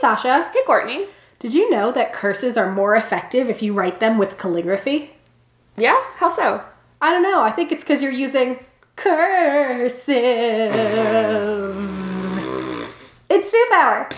Sasha. Hey, Courtney. Did you know that curses are more effective if you write them with calligraphy? Yeah? How so? I don't know. I think it's because you're using cursive. it's Spoop Hour.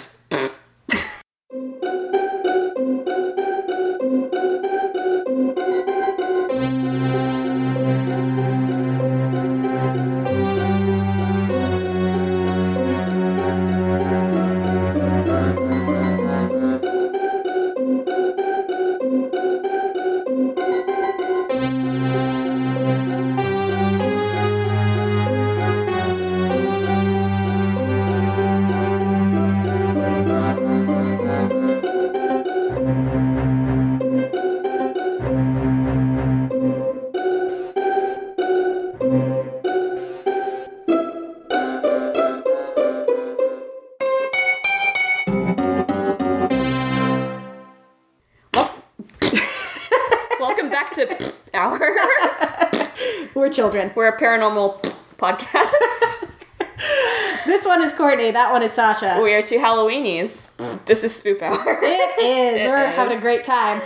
We're a paranormal podcast. This one is Courtney. That one is Sasha. we are two Halloweenies. This is Spoop Hour. It is. It We're is. having a great time.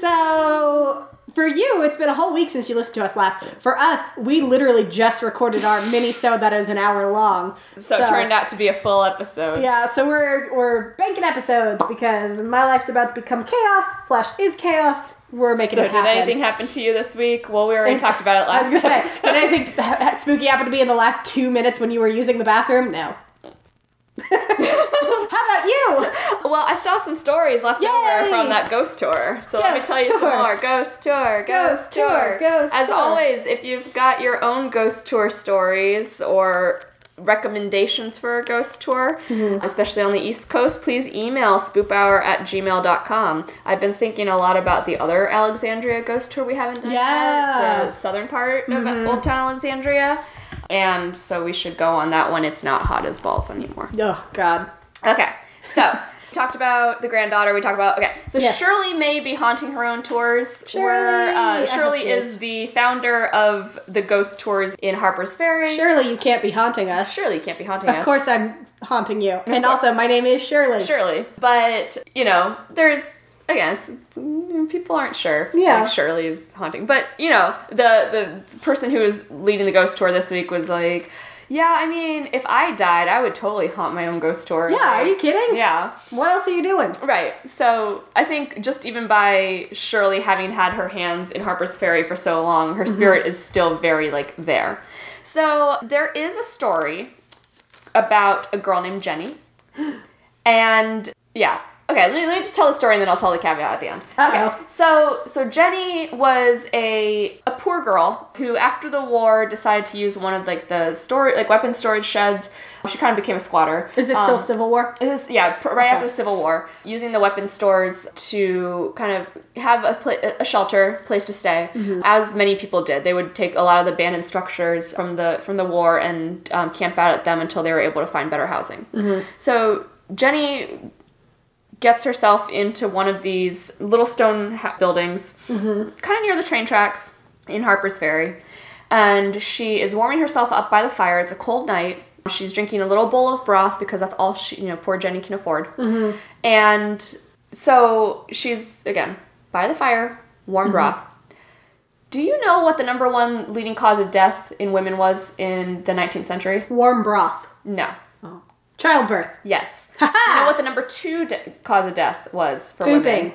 So, for you, it's been a whole week since you listened to us last. For us, we literally just recorded our mini show that is an hour long. So, it turned out to be a full episode. Yeah, so we're we're banking episodes because my life's about to become chaos slash is chaos. We're making So it did anything happen to you this week? Well, we already And- talked about it last. I was gonna episode. say, did anything ha- ha- spooky happen to be in the last two minutes when you were using the bathroom? No. How about you? Well, I still have some stories left Yay! over from that ghost tour. So let me tell you some more. Ghost tour, ghost, Ghost tour, tour. ghost As tour. always, if you've got your own ghost tour stories or recommendations for a ghost tour, Mm-hmm. especially on the East Coast, please email spoophour at gmail.com. I've been thinking a lot about the other Alexandria ghost tour we haven't done Yeah. Mm-hmm. yet, the southern part of Old Town Alexandria. And so we should go on that one. It's not hot as balls anymore. Oh God. Okay, so talked about the granddaughter. We talked about okay. So Yes. Shirley may be haunting her own tours. Shirley! Where uh, Shirley is the founder of the ghost tours in Harper's Ferry. Surely you can't be haunting us. Shirley can't be haunting Of us. Of course I'm haunting you. And also my name is Shirley. Shirley, but you know, there's again, it's, it's, people aren't sure. if, Yeah. like, Shirley's haunting, but you know, the the person who was leading the ghost tour this week was like. Yeah, I mean, if I died, I would totally haunt my own ghost tour. Yeah, are you kidding? Yeah. What else are you doing? Right. So I think just even by Shirley having had her hands in Harper's Ferry for so long, her mm-hmm. spirit is still very like there. So there is a story about a girl named Jenny. And yeah. Okay, let me, let me just tell the story and then I'll tell the caveat at the end. Uh-oh. Okay. So so Jenny was a a poor girl who after the war decided to use one of like the store like weapon storage sheds. She kind of became a squatter. Is this still Um, Civil War? Is this yeah, pr- right after the Civil War, using the weapon stores to kind of have a, pla- a shelter, place to stay, as many people did. They would take a lot of the abandoned structures from the from the war and um, camp out at them until they were able to find better housing. So Jenny gets herself into one of these little stone buildings, mm-hmm. kind of near the train tracks in Harper's Ferry. And she is warming herself up by the fire. It's a cold night. She's drinking a little bowl of broth because that's all she, you know, poor Jenny can afford. Mm-hmm. And so she's, again, by the fire, warm mm-hmm. broth. Do you know what the number one leading cause of death in women was in the 19th century? Warm broth. No. Childbirth. Yes. Do you know what the number two de- cause of death was for women?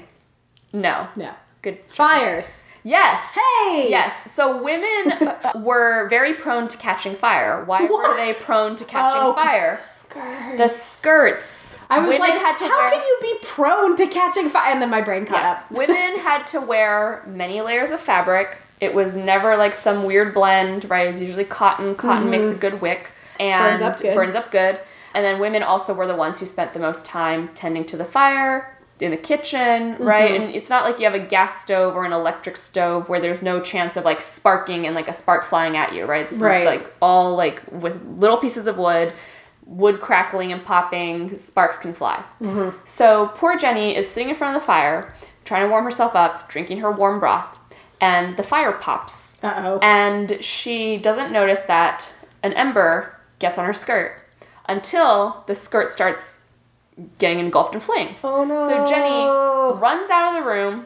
No. No. Good. Fires. Yes. Hey! Yes. So women were very prone to catching fire. Why What? were they prone to catching Oh, fire? the skirt. The skirts. I was women like, had to how wear. can you be prone to catching fire? And then my brain caught Yeah. up. women had to wear many layers of fabric. It was never like some weird blend, right? It was usually cotton. Cotton makes a good wick and Mm-hmm. Burns up good. burns up good. And then women also were the ones who spent the most time tending to the fire in the kitchen, right? Mm-hmm. And it's not like you have a gas stove or an electric stove where there's no chance of like sparking and like a spark flying at you, right? This Right. is like all like with little pieces of wood, wood crackling and popping, sparks can fly. Mm-hmm. So poor Jenny is sitting in front of the fire, trying to warm herself up, drinking her warm broth, and the fire pops. Uh oh. And she doesn't notice that an ember gets on her skirt until the skirt starts getting engulfed in flames. Oh, no. So Jenny runs out of the room,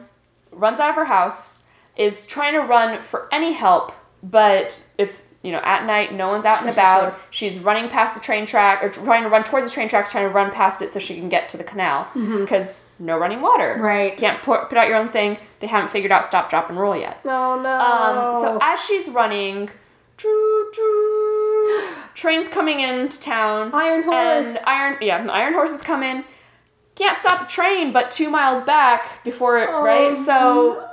runs out of her house, is trying to run for any help, but it's you know at night, no one's out and about. She's running past the train track or trying to run towards the train tracks, trying to run past it so she can get to the canal because no running water. Mm-hmm. Right. Can't put, put out your own thing. They haven't figured out stop, drop, and roll yet. Oh no. Um, so as she's running, trains coming into town. Iron horse. And iron, yeah, iron horses come in. Can't stop a train, but two miles back before it, right? So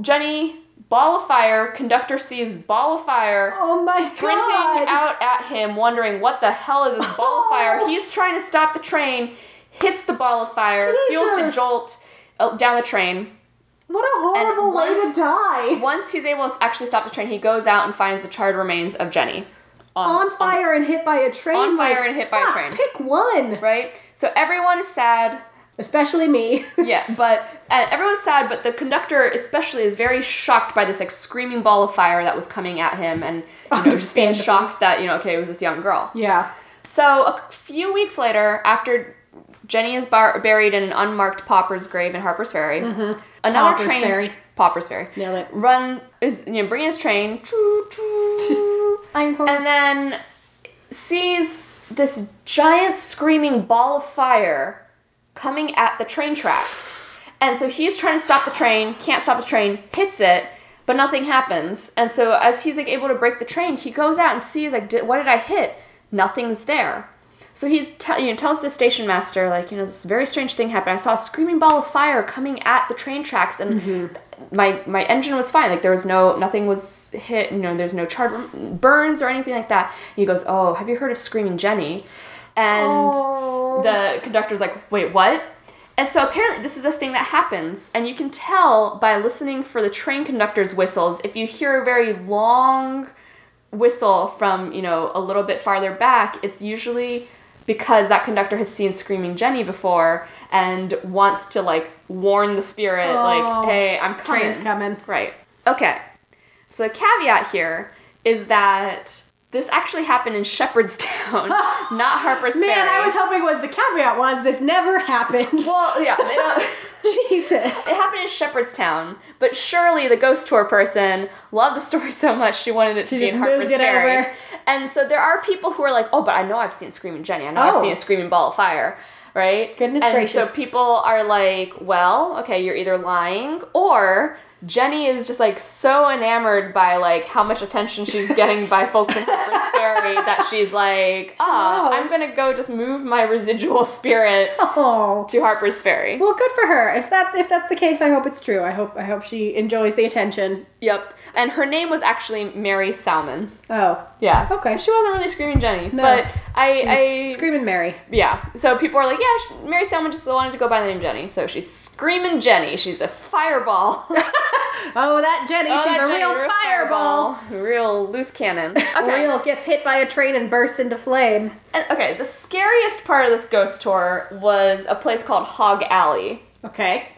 Jenny, ball of fire. Conductor sees ball of fire. Oh my sprinting God. out at him, wondering what the hell is this ball of fire. He's trying to stop the train, hits the ball of fire, feels the jolt uh, down the train. What a horrible way to die. Once he's able to actually stop the train, he goes out and finds the charred remains of Jenny. On fire and hit by a train. On fire like, and hit by a train. Pick one. Right? So everyone is sad. Especially me. Yeah, but uh, everyone's sad, but the conductor especially is very shocked by this like screaming ball of fire that was coming at him and you know just being shocked that, you know, okay, it was this young girl. yeah. So a few weeks later, after Jenny is bar- buried in an unmarked pauper's grave in Harper's Ferry, another Pauper's train Ferry. Pauper's Ferry. Nailed it. Runs is you know bringing his train choo, choo, Iron horse. and then sees this giant screaming ball of fire coming at the train tracks. And so he's trying to stop the train, can't stop the train, hits it, but nothing happens. And so as he's like able to brake the train, he goes out and sees like, did, what did I hit? Nothing's there. So he's te- you know tells the station master like you know this very strange thing happened. I saw a screaming ball of fire coming at the train tracks, and mm-hmm. my my engine was fine. Like there was no nothing was hit. You know there's no charred burns or anything like that. And he goes, oh, have you heard of Screaming Jenny? And Oh. the conductor's like, wait, what? And so apparently this is a thing that happens, and you can tell by listening for the train conductor's whistles. If you hear a very long whistle from, you know, a little bit farther back, it's usually because that conductor has seen Screaming Jenny before and wants to like warn the spirit, Oh, like, hey, I'm coming. train's coming. Right. Okay. So the caveat here is that this actually happened in Shepherdstown, not Harper's Ferry. Man, I was hoping was the caveat was this never happened. Well, yeah, they don't. Jesus. It happened in Shepherdstown, but Shirley the ghost tour person loved the story so much she wanted it to She be in Harper's Ferry. over. And so there are people who are like, "Oh, but I know I've seen Screaming Jenny. I know I've Oh. seen a Screaming Ball of Fire." Right? Goodness and gracious. so people are like, "Well, okay, you're either lying or." Jenny is just like so enamored by like how much attention she's getting by folks in Harper's Ferry that she's like, ah, oh, Hello. I'm gonna go just move my residual spirit Oh. to Harper's Ferry. Well, good for her. If that if that's the case, I hope it's true. I hope I hope she enjoys the attention. Yep. And her name was actually Mary Salmon. Oh, Yeah. Okay. So she wasn't really Screaming Jenny. No. But I, I screaming Mary. yeah. So people are like, yeah, she, Mary Salmon just wanted to go by the name Jenny. So she's Screaming Jenny. She's a fireball. Oh, that Jenny, Oh, she's that a Jenny, real fireball. Real loose cannon. Okay. Real gets hit by a train and bursts into flame. And- okay, the scariest part of this ghost tour was a place called Hog Alley. Okay.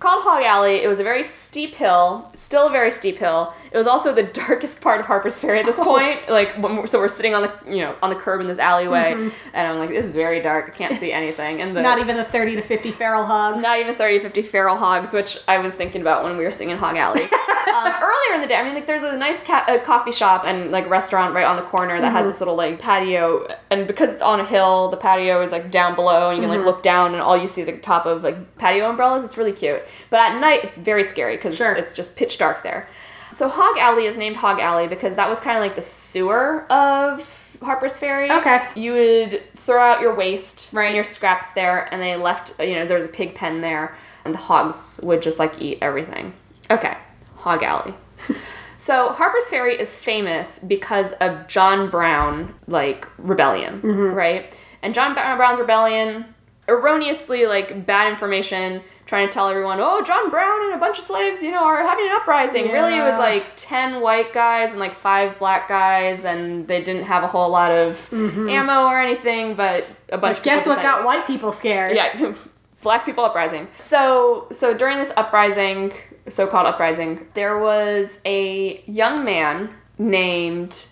Called Hog Alley. It was a very steep hill. It's still a very steep hill. It was also the darkest part of Harper's Ferry at this Oh. point. Like, when we're, so we're sitting on the you know on the curb in this alleyway, and I'm like, this is very dark. I can't see anything. And the, Mm-hmm. Not even the 30 to 50 feral hogs. not even 30, to 50 feral hogs, which I was thinking about when we were singing Hog Alley. um, earlier in the day, I mean, like, there's a nice ca- uh, coffee shop and, like, restaurant right on the corner that Mm-hmm. has this little, like, patio. And because it's on a hill, the patio is, like, down below, and you can, Mm-hmm. like, look down, and all you see is, like, top of, like, patio umbrellas. It's really cute. But at night, it's very scary because Sure. it's just pitch dark there. So Hog Alley is named Hog Alley because that was kind of like the sewer of Harper's Ferry. Okay. You would throw out your waste Right. and your scraps there, and they left, you know, there was a pig pen there, and the hogs would just like eat everything. Okay, Hog Alley. so Harper's Ferry is famous because of John Brown, like, rebellion, mm-hmm. right? And John Brown's rebellion, erroneously, like, bad information, trying to tell everyone, oh, John Brown and a bunch of slaves, you know, are having an uprising. Really, it was like 10 white guys and like five black guys, and they didn't have a whole lot of mm-hmm. ammo or anything, but a bunch of Guess what got white people scared? yeah, black people uprising. So, so during this uprising, so-called uprising, there was a young man named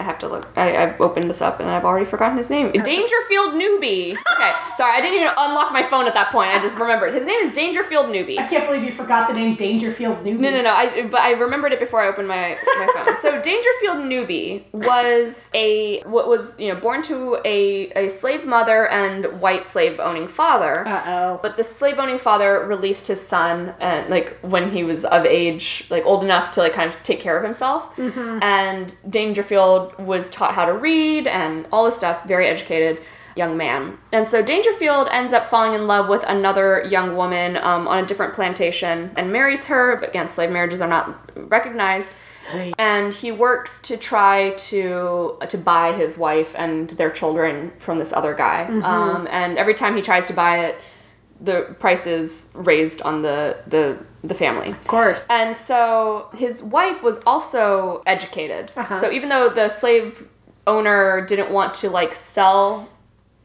I have to look. I, I opened this up and I've already forgotten his name. Dangerfield Newby. Okay, sorry, I didn't even unlock my phone at that point. I just remembered. His name is Dangerfield Newby. I can't believe you forgot the name Dangerfield Newby. No, no, no. I but I remembered it before I opened my my phone. So Dangerfield Newbie was a what was you know born to a a slave mother and white slave owning father. Uh oh. But the slave owning father released his son and like when he was of age, like old enough to like kind of take care of himself. Mm-hmm. And Dangerfield was taught how to read and all this stuff, very educated young man. And so Dangerfield ends up falling in love with another young woman um, on a different plantation and marries her. But again, slave marriages are not recognized. And he works to try to to buy his wife and their children from this other guy. Um, and every time he tries to buy it, the price is raised on the the the family. Of course. And so his wife was also educated. Uh-huh. So even though the slave owner didn't want to like sell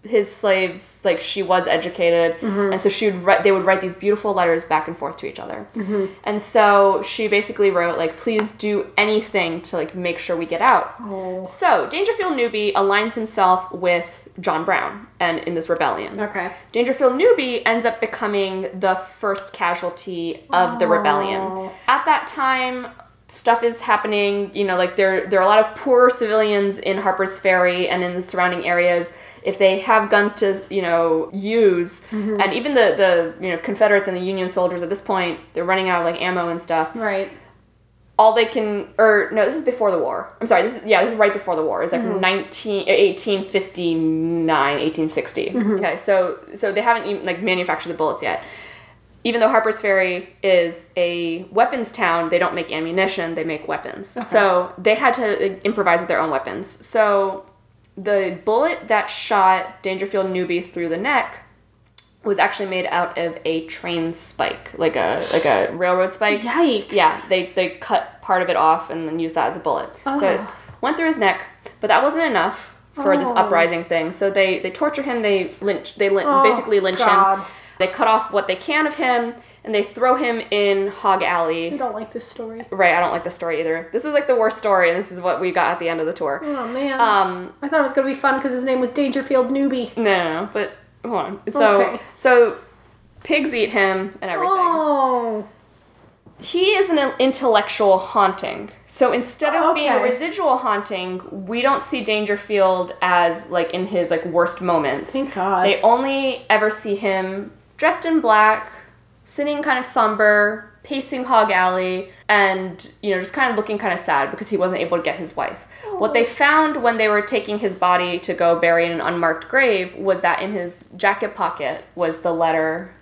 his slaves, like she was educated, Mm-hmm. and so she would write. They would write these beautiful letters back and forth to each other. Mm-hmm. And so she basically wrote like, "Please do anything to like make sure we get out." Oh. So Dangerfield Newby aligns himself with John Brown and in this rebellion. Okay. Dangerfield Newby ends up becoming the first casualty of the rebellion. At that time, stuff is happening, you know, like there there are a lot of poor civilians in Harper's Ferry and in the surrounding areas. If they have guns to, you know, use, mm-hmm. and even the the, you know, Confederates and the Union soldiers at this point, they're running out of like ammo and stuff Right. All they can or no this is before the war. I'm sorry this is yeah this is right before the war. It's like mm-hmm. 19 uh, 1859 1860 mm-hmm. okay so so they haven't even like manufactured the bullets yet. Even though harper's ferry is a weapons town they don't make ammunition they make weapons. So they had to uh, improvise with their own weapons. So the bullet that shot dangerfield newby through the neck was actually made out of a train spike like a like a railroad spike Yikes. yeah, they they cut part of it off and then used that as a bullet. So it Oh. went through his neck, but that wasn't enough for this Oh. uprising thing. So they they torture him. They lynch. They lynch, Oh, basically lynch God. him. They cut off what they can of him and they throw him in Hog I Alley. don't like this story. Right, I don't like the story either. This was like the worst story, and this is what we got at the end of the tour. Oh man. Um, I thought it was gonna be fun because his name was Dangerfield Newby. no, no, no, but hold on. So, Okay. so pigs eat him and everything. Oh. he is an intellectual haunting. So instead of being a residual haunting, we don't see Dangerfield as like in his like worst moments. Thank God. They only ever see him dressed in black, sitting kind of somber, pacing Hog Alley, and you know just kind of looking kind of sad because he wasn't able to get his wife. What they found when they were taking his body to go bury in an unmarked grave was that in his jacket pocket was the letter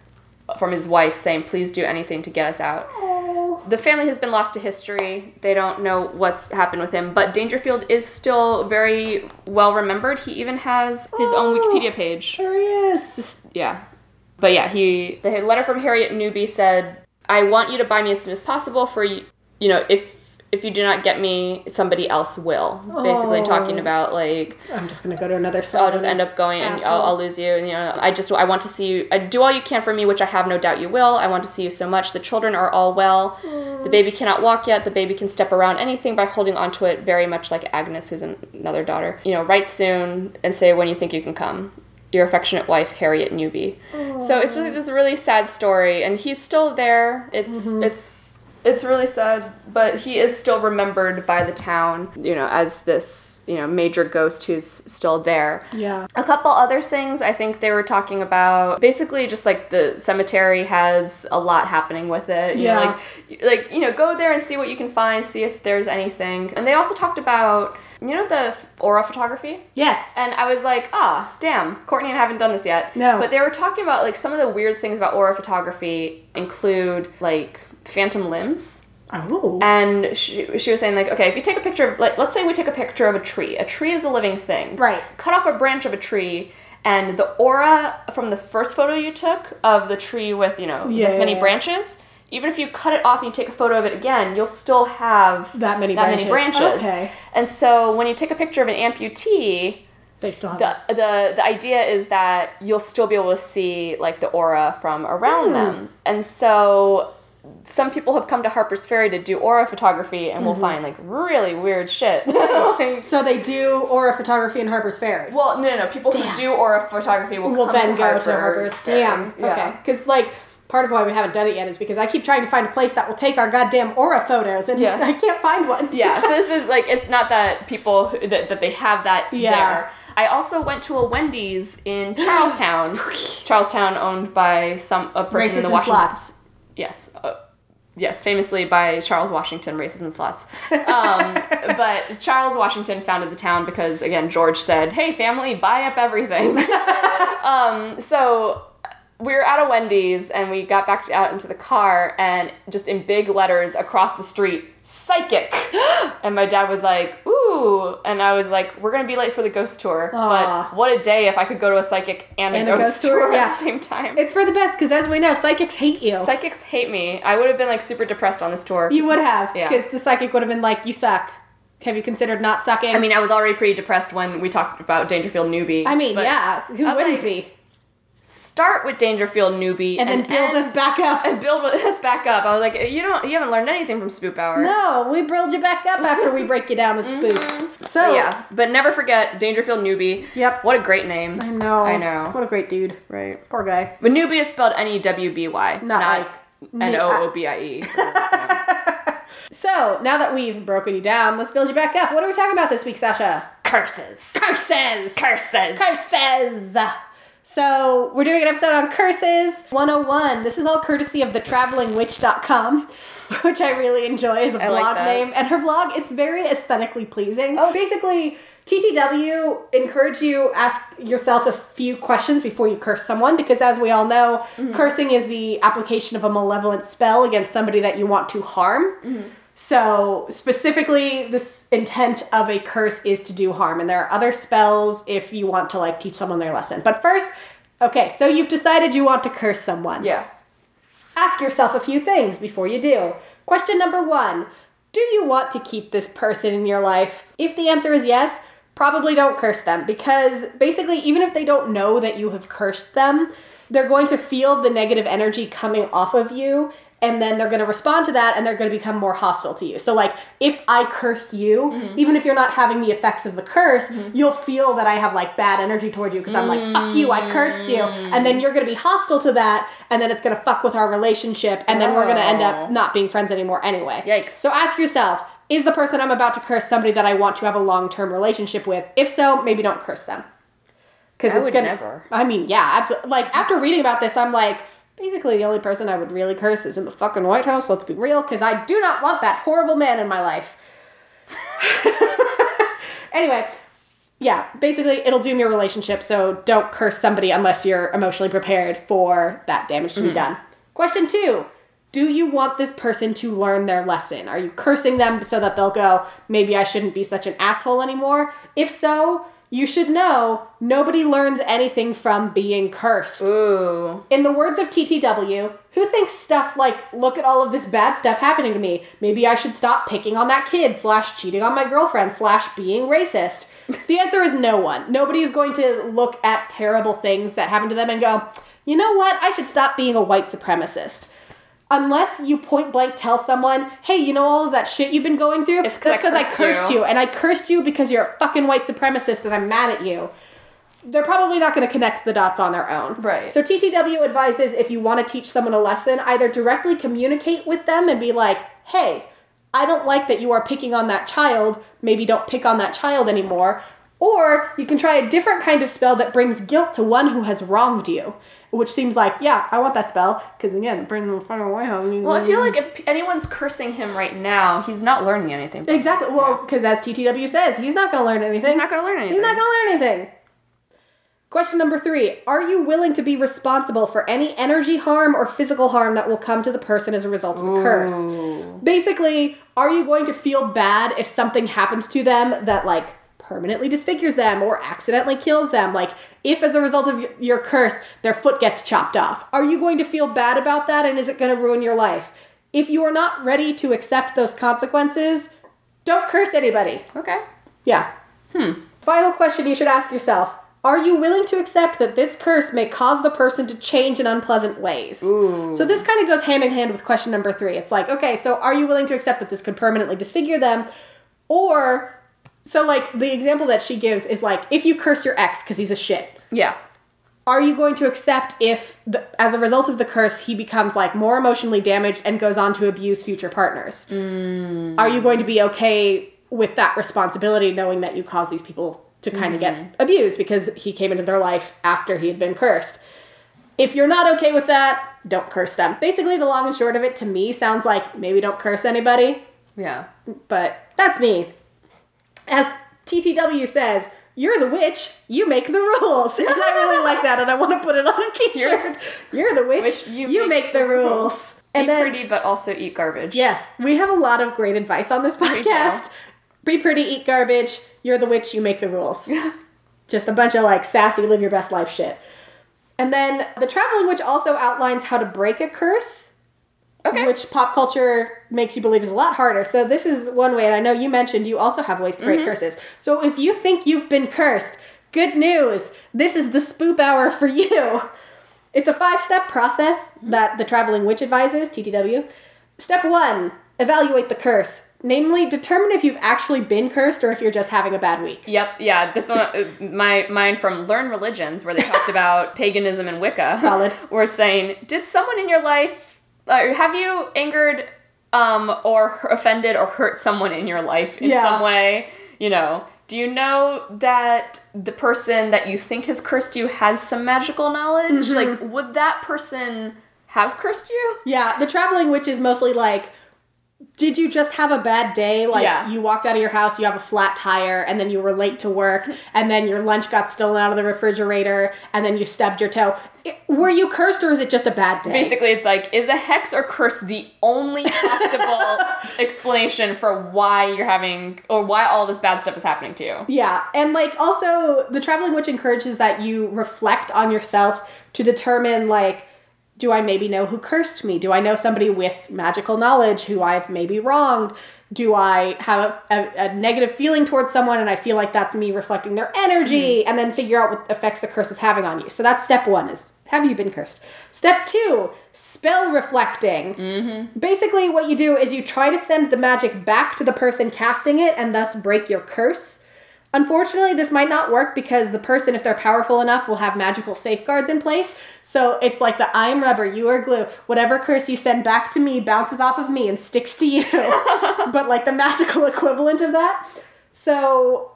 from his wife saying, "Please do anything to get us out." Oh. the family has been lost to history. They don't know what's happened with him, but Dangerfield is still very well remembered. He even has his own Oh. Wikipedia page. He is. Just yeah. But yeah, he the letter from Harriet Newby said, "I want you to buy me as soon as possible for you, you know, if if you do not get me, somebody else will." Basically Oh. talking about like I'm just gonna go to another side. I'll just end up going and I'll, I'll lose you. And, you know, I just I want to see you. I do all you can for me, which I have no doubt you will. I want to see you so much. The children are all well. The mm. baby cannot walk yet. The baby can step around anything by holding onto it, very much like Agnes, who's an, another daughter. You know, write soon and say when you think you can come. Your affectionate wife, Harriet Newby. So it's just like this really sad story, and he's still there. It's mm-hmm. it's it's really sad, but he is still remembered by the town, you know, as this, you know, major ghost who's still there. Yeah. A couple other things I think they were talking about. Basically, just like the cemetery has a lot happening with it. You know, Yeah. like, like you know, go there and see what you can find, see if there's anything. And they also talked about, you know, the aura photography. Yes. And I was like, ah, damn, Courtney and I haven't done this yet. No. But they were talking about like some of the weird things about aura photography include like phantom limbs. Oh. And she, she was saying like, okay, if you take a picture of like, let's say we take a picture of a tree. A tree is a living thing. Right. Cut off a branch of a tree, and the aura from the first photo you took of the tree with you know Yeah, this many yeah, yeah. branches. Even if you cut it off and you take a photo of it again, you'll still have That many that many branches. branches. Okay. And so when you take a picture of an amputee, They still have. the the the idea is that you'll still be able to see like the aura from around Hmm. them and so some people have come to Harper's Ferry to do aura photography and Mm-hmm. will find like really weird shit. So they do aura photography in Harper's Ferry. well, no, no, no. People Damn. who do aura photography will, come then to go Harper's to Harper's. Ferry. Damn. Yeah. Okay. Because like part of why we haven't done it yet is because I keep trying to find a place that will take our goddamn aura photos, and Yeah. I can't find one. Yeah, so this is like it's not that people who, that, that they have that Yeah. there. I also went to a Wendy's in Charles Town. Charlestown owned by some a person Races in the Washington. Yes, uh, yes, famously by Charles Washington, races and slots. Um, but Charles Washington founded the town because, again, George said, "Hey, family, buy up everything." um, so we were at a Wendy's and we got back out into the car, and just in big letters across the street, "Psychic," and my dad was like, "Ooh," and I was like, "We're gonna be late for the ghost tour." Aw. But what a day if I could go to a psychic and, And a ghost, ghost tour, tour yeah. at the same time. It's for the best because, as we know, psychics hate you. Psychics hate me. I would have been like super depressed on this tour. you would have Yeah. because the psychic would have been like, "You suck." Have you considered not sucking? I mean, I was already pretty depressed when we talked about Dangerfield Newby. I mean, yeah. Who I'm wouldn't like, be? Start with Dangerfield Newby And, then build us back up. and build us back up. I was like, you don't, you haven't learned anything from Spoop Hour. No, we build you back up after we break you down with mm-hmm. spooks. So But yeah, but never forget Dangerfield Newby. Yep. What a great name. I know. I know. What a great dude. Right. Poor guy. But Newby is spelled N E W B Y, Not not like N O O B I E. So now that we've broken you down, let's build you back up. What are we talking about this week, Sasha? Curses. Curses. Curses. Curses. So we're doing an episode on curses 101. This is all courtesy of the travelingwitch.com, which I really enjoy as a like blog that. name. And her blog, it's very aesthetically pleasing. Oh, basically, TTW encourage you ask yourself a few questions before you curse someone because as we all know, Mm-hmm. cursing is the application of a malevolent spell against somebody that you want to harm. Mm-hmm. So, specifically, this intent of a curse is to do harm, and there are other spells if you want to like teach someone their lesson. But first, okay, so you've decided you want to curse someone. Yeah. Ask yourself a few things before you do. Question number one Do you want to keep this person in your life? If the answer is yes, probably don't curse them because basically, even if they don't know that you have cursed them, they're going to feel the negative energy coming off of you and then they're going to respond to that and they're going to become more hostile to you. So like if I cursed you, mm-hmm. even if you're not having the effects of the curse, mm-hmm. you'll feel that I have like bad energy towards you because I'm like fuck you, I cursed you. And then you're going to be hostile to that and then it's going to fuck with our relationship and then we're going to end up Oh. not being friends anymore anyway. Yikes. So ask yourself, is the person I'm about to curse somebody that I want to have a long-term relationship with? If so, maybe don't curse them. Cuz it's going never. I mean, yeah, absolutely. Like after reading about this, I'm like, basically the only person I would really curse is in the fucking White House. Let's be real, because I do not want that horrible man in my life. anyway, yeah, basically it'll doom your relationship. So don't curse somebody unless you're emotionally prepared for that damage to be mm-hmm. done. Question two. Do you want this person to learn their lesson? Are you cursing them so that they'll go, maybe I shouldn't be such an asshole anymore? If so, you should know nobody learns anything from being cursed. Ooh. In the words of TTW, who thinks stuff like, look at all of this bad stuff happening to me. Maybe I should stop picking on that kid, slash cheating on my girlfriend, slash being racist. The answer is no one. Nobody's going to look at terrible things that happen to them and go, you know what? I should stop being a white supremacist. Unless you point blank tell someone, hey, you know all of that shit you've been going through? It's I because I cursed cursed you." you, and I cursed you because you're a fucking white supremacist and I'm mad at you they're probably not going to connect the dots on their own. Right. So TTW advises if you want to teach someone a lesson, either directly communicate with them and be like, "Hey, I don't like that you are picking on that child. Maybe don't pick on that child anymore." Or you can try a different kind of spell that brings guilt to one who has wronged you, which seems like, yeah, I want that spell because again, bring them far away. Well, I feel like if anyone's cursing him right now, he's not learning anything. exactly. Well, because as TTW says, he's not going to learn anything. He's not going to learn anything. He's not going to learn anything. Question number three Are you willing to be responsible for any energy harm or physical harm that will come to the person as a result of a curse? Basically, are you going to feel bad if something happens to them that, like, permanently disfigures them or accidentally kills them? Like, if as a result of your curse, their foot gets chopped off, are you going to feel bad about that and is it going to ruin your life? If you are not ready to accept those consequences, don't curse anybody. Okay. Yeah. Hmm. Final question you should ask yourself Are you willing to accept that this curse may cause the person to change in unpleasant ways? Ooh. So this kind of goes hand in hand with question number three. It's like, okay, so are you willing to accept that this could permanently disfigure them? Or, so like the example that she gives is like, if you curse your ex because he's a shit, Yeah. are you going to accept if, the, as a result of the curse, he becomes like more emotionally damaged and goes on to abuse future partners? Mm. Are you going to be okay with that responsibility, knowing that you caused these people to kind of get mm-hmm. abused because he came into their life after he had been cursed? If you're not okay with that, don't curse them. Basically, the long and short of it to me sounds like maybe don't curse anybody, Yeah. but that's me. As TTW says, you're the witch, you make the rules. And I really like that, and I want to put it on a t shirt. You're, the witch, Witch, you, make, the rules. And Be then, pretty, but also eat garbage. yes, we have a lot of great advice on this podcast. Be pretty, eat garbage. You're the witch, you make the rules. Just a bunch of like sassy, live your best life shit. And then the traveling witch also outlines how to break a curse Okay. which pop culture makes you believe is a lot harder. So this is one way, and I know you mentioned you also have ways to break curses. So if you think you've been cursed, good news. This is the spoop hour for you. It's a five-step process that the traveling witch advises, TTW. Step one, evaluate the curse. Namely, determine if you've actually been cursed or if you're just having a bad week. Yep, yeah. This one, uh, my mine from Learn Religions, where they talked about paganism and Wicca. Solid. Were saying, did someone in your life, uh, have you angered, um, or offended or hurt someone in your life in Yeah. some way? You know, do you know that the person that you think has cursed you has some magical knowledge? Mm-hmm. Like, would that person have cursed you? Yeah, the traveling witch is mostly like, did you just have a bad day? Like Yeah. you walked out of your house, you have a flat tire, and then you were late to work, and then your lunch got stolen out of the refrigerator, and then you stubbed your toe. Were you cursed or is it just a bad day? Basically, it's like, is a hex or curse the only possible explanation for why you're having, or why all this bad stuff is happening to you? Yeah, and like also the traveling witch encourages that you reflect on yourself to determine like do I maybe know who cursed me? Do I know somebody with magical knowledge who I've maybe wronged? Do I have a, a, a negative feeling towards someone and I feel like that's me reflecting their energy mm-hmm. and then figure out what effects the curse is having on you. So that's step 1 is have you been cursed? Step 2, spell reflecting. Mm-hmm. Basically what you do is you try to send the magic back to the person casting it and thus break your curse. Unfortunately, this might not work because the person, if they're powerful enough, will have magical safeguards in place. So it's like the I am rubber, you are glue. Whatever curse you send back to me bounces off of me and sticks to you. but like the magical equivalent of that. So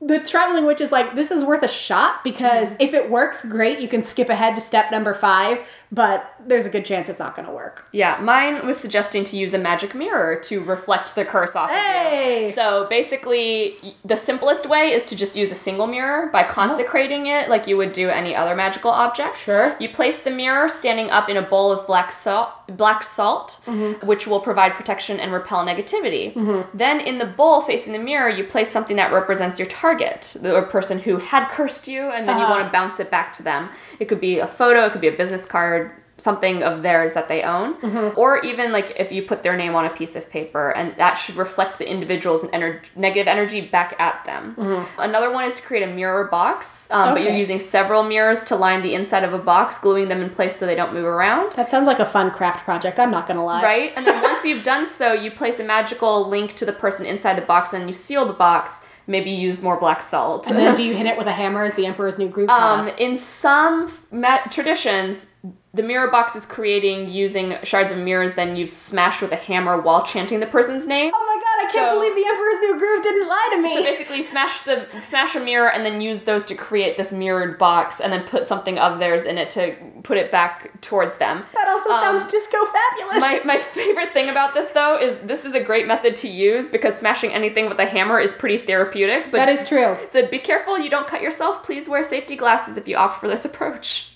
the traveling witch is like, this is worth a shot because mm-hmm. if it works, great, you can skip ahead to step number five, but there's a good chance it's not going to work. Yeah, mine was suggesting to use a magic mirror to reflect the curse off Hey! of you. So basically, the simplest way is to just use a single mirror by consecrating it like you would do any other magical object. Sure. You place the mirror standing up in a bowl of black salt, black salt, which will provide protection and repel negativity. Then in the bowl facing the mirror, you place something that represents your target, the person who had cursed you, and then you Uh-huh. want to bounce it back to them. It could be a photo, it could be a business card, something of theirs that they own, or even like if you put their name on a piece of paper, and that should reflect the individual's ener- negative energy back at them. Another one is to create a mirror box, um, but you're using several mirrors to line the inside of a box, gluing them in place so they don't move around. That sounds like a fun craft project, I'm not to lie. Right? And then once you've done so, you place a magical link to the person inside the box, and then you seal the box. Maybe use more black salt. And then do you hit it with a hammer as the Emperor's New Groove Um, in some ma- traditions, the mirror box is creating using shards of mirrors, then you've smashed with a hammer while chanting the person's name. Oh my god, I can't So- believe the Emperor's New Groove didn't lie to me. So basically, you smash the smash a mirror and then use those to create this mirrored box, and then put something of theirs in it to put it back towards them. that also um, sounds disco fabulous. My, my favorite thing about this though is this is a great method to use because smashing anything with a hammer is pretty therapeutic. But that is true. so be careful you don't cut yourself. Please wear safety glasses if you opt for this approach.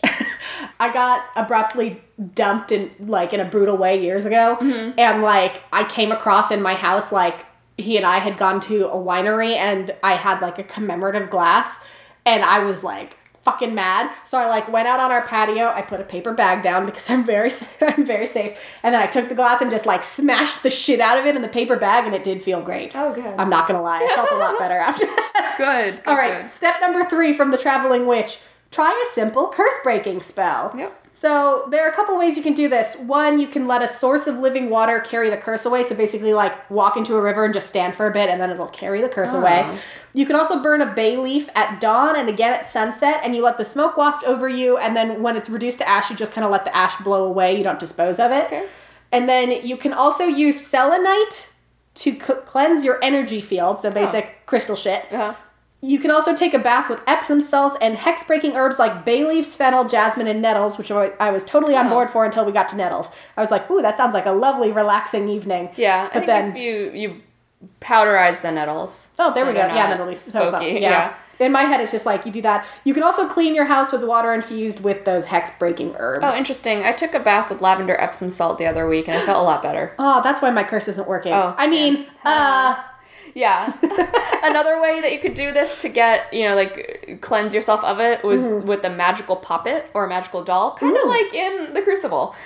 I got abruptly dumped in like in a brutal way years ago, mm-hmm. and like I came across in my house like he and I had gone to a winery and I had like a commemorative glass, and I was like fucking mad. So I like went out on our patio. I put a paper bag down because I'm very I'm very safe. And then I took the glass and just like smashed the shit out of it in the paper bag, and it did feel great. Oh, good. I'm not gonna lie, I felt a lot better after that. That's good. All right, good. step number three from the traveling witch: try a simple curse breaking spell. Yep. So there are a couple ways you can do this. One, you can let a source of living water carry the curse away. So basically, like walk into a river and just stand for a bit, and then it'll carry the curse away. You can also burn a bay leaf at dawn and again at sunset, and you let the smoke waft over you. And then when it's reduced to ash, you just kind of let the ash blow away. You don't dispose of it. Okay. And then you can also use selenite to c- cleanse your energy field. So basic crystal shit. Uh-huh. You can also take a bath with Epsom salt and hex breaking herbs like bay leaves, fennel, jasmine, and nettles, which I I was totally on board for until we got to nettles. I was like, ooh, that sounds like a lovely, relaxing evening. Yeah. But then, you you powderize the nettles. oh, there so we go. Yeah, nettle leaf. So, so, yeah. yeah. In my head, it's just like you do that. You can also clean your house with water infused with those hex breaking herbs. Oh, interesting. I took a bath with lavender Epsom salt the other week and I felt a lot better. Oh, that's why my curse isn't working. Oh, I mean, uh, Yeah. Another way that you could do this to get, you know, like cleanse yourself of it was Mm-hmm. with a magical puppet or a magical doll, kind of like in the Crucible.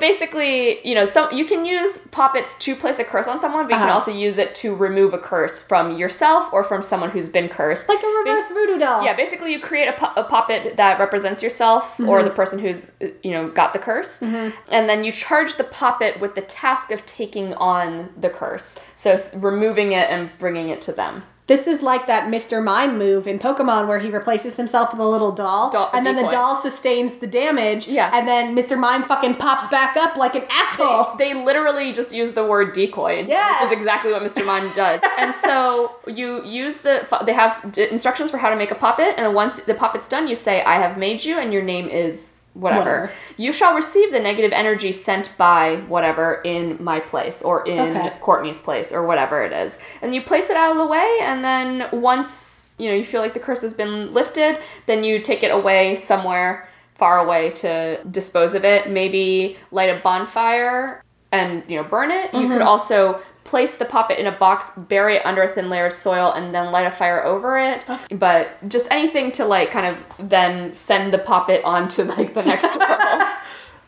Basically, you know, some you can use poppets to place a curse on someone, but you can Uh-huh. also use it to remove a curse from yourself or from someone who's been cursed. like a reverse voodoo doll. Yeah, basically you create a, pu- a puppet that represents yourself Mm-hmm. or the person who's you know got the curse, and then you charge the puppet with the task of taking on the curse, so removing it and bringing it to them. This is like that Mr. Mime move in Pokemon where he replaces himself with a little doll, Doll- and then the doll sustains the damage, Yeah. and then Mr. Mime fucking pops back up like an asshole. They literally just use the word decoy, Yes. which is exactly what Mr. Mime does. and so you use the, they have instructions for how to make a puppet, and then once the puppet's done, you say, "I have made you, and your name is." Whatever. Whatever. You shall receive the negative energy sent by whatever in my place or in Okay. Courtney's place or whatever it is. And you place it out of the way, and then once you know you feel like the curse has been lifted, then you take it away somewhere far away to dispose of it. Maybe light a bonfire and you know burn it. You could mm-hmm. also place the puppet in a box, bury it under a thin layer of soil, and then light a fire over it. Oh. But just anything to like kind of then send the puppet on to like the next world.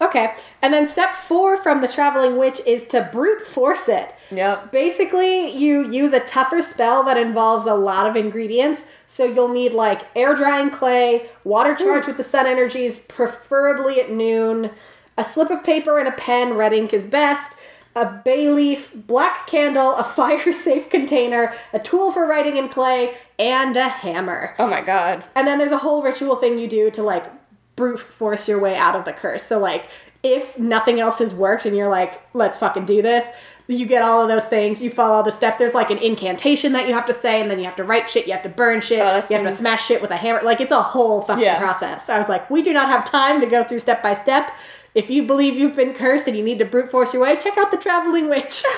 Okay, and then step four from the traveling witch is to brute force it. Yep. Basically, you use a tougher spell that involves a lot of ingredients. So you'll need like air drying clay, water charged with the sun energies, preferably at noon, a slip of paper and a pen, red ink is best, a bay leaf, black candle, a fire safe container, a tool for writing in clay, and a hammer. Oh my god. And then there's a whole ritual thing you do to like brute force your way out of the curse. So like if nothing else has worked and you're like, let's fucking do this, you get all of those things, you follow all the steps. There's like an incantation that you have to say, and then you have to write shit, you have to burn shit, Oh, you that have to smash shit with a hammer. Like it's a whole fucking Yeah. process. I was like, we do not have time to go through step by step. If you believe you've been cursed and you need to brute force your way, check out the traveling witch.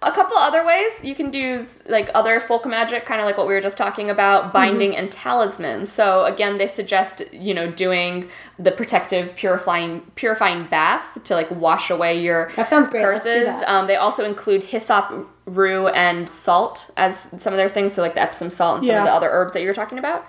A couple other ways you can use like other folk magic, kind of like what we were just talking about, binding and talisman. So again, they suggest you know doing the protective purifying purifying bath to like wash away your That sounds great. Let's curses. do that. Um, they also include hyssop, rue, and salt as some of their things. So like the Epsom salt and some Yeah. of the other herbs that you were talking about.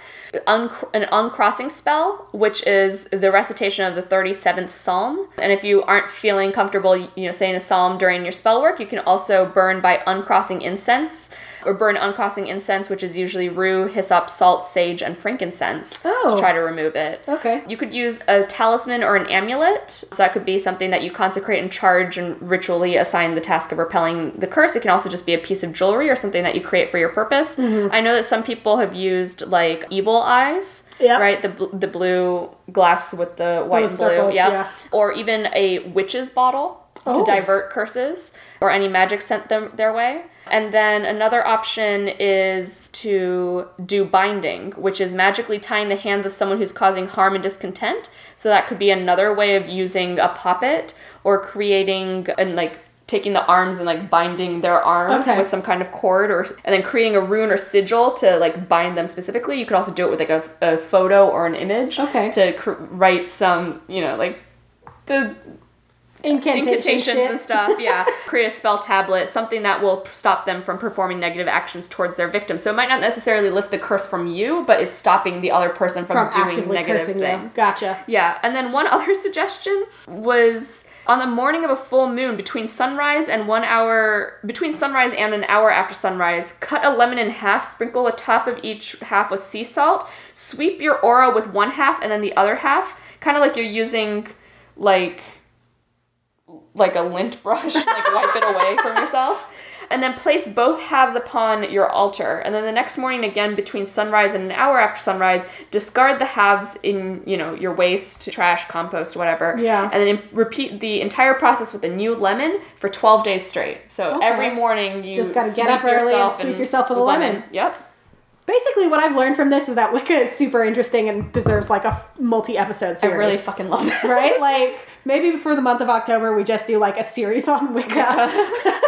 Unc- an uncrossing spell, which is the recitation of the 37th psalm. And if you aren't feeling comfortable, you know, saying a psalm during your spell work, you can also burn by uncrossing incense or burn uncrossing incense, which is usually rue, hyssop, salt, sage, and frankincense Oh. to try to remove it. Okay. You could use a talisman or an amulet. So that could be something that you consecrate and charge and ritually assign the task of repelling the curse. It can also just be a piece of jewelry or something that you create for your purpose. Mm-hmm. I know that some people have used like evil eyes. Yep. Right, the bl- the blue glass with the white and blue, circles, yeah. yeah. or even a witch's bottle Oh. to divert curses or any magic sent them their way. And then another option is to do binding, which is magically tying the hands of someone who's causing harm and discontent. So that could be another way of using a puppet or creating and like taking the arms and like binding their arms Okay. with some kind of cord or and then creating a rune or sigil to like bind them specifically. You could also do it with like a, a photo or an image Okay. to cr- write some, you know, like the Incantation incantations and stuff. Yeah, create a spell tablet, something that will stop them from performing negative actions towards their victim. So it might not necessarily lift the curse from you, but it's stopping the other person from, From doing negative things. you. Gotcha. Yeah, and then one other suggestion was on the morning of a full moon between sunrise and one hour between sunrise and an hour after sunrise, cut a lemon in half, sprinkle the top of each half with sea salt, sweep your aura with one half and then the other half, kind of like you're using like like a lint brush, like wipe it away from yourself. And then place both halves upon your altar. And then the next morning, again between sunrise and an hour after sunrise, discard the halves in you know your waste, trash, compost, whatever. Yeah. And then repeat the entire process with a new lemon for twelve days straight. So Okay. every morning you Just gotta get up early and sweep yourself with a lemon. Yep. Basically, what I've learned from this is that Wicca is super interesting and deserves like a f- multi-episode series. I really fucking love that. right? Like maybe before the month of October, we just do like a series on Wicca.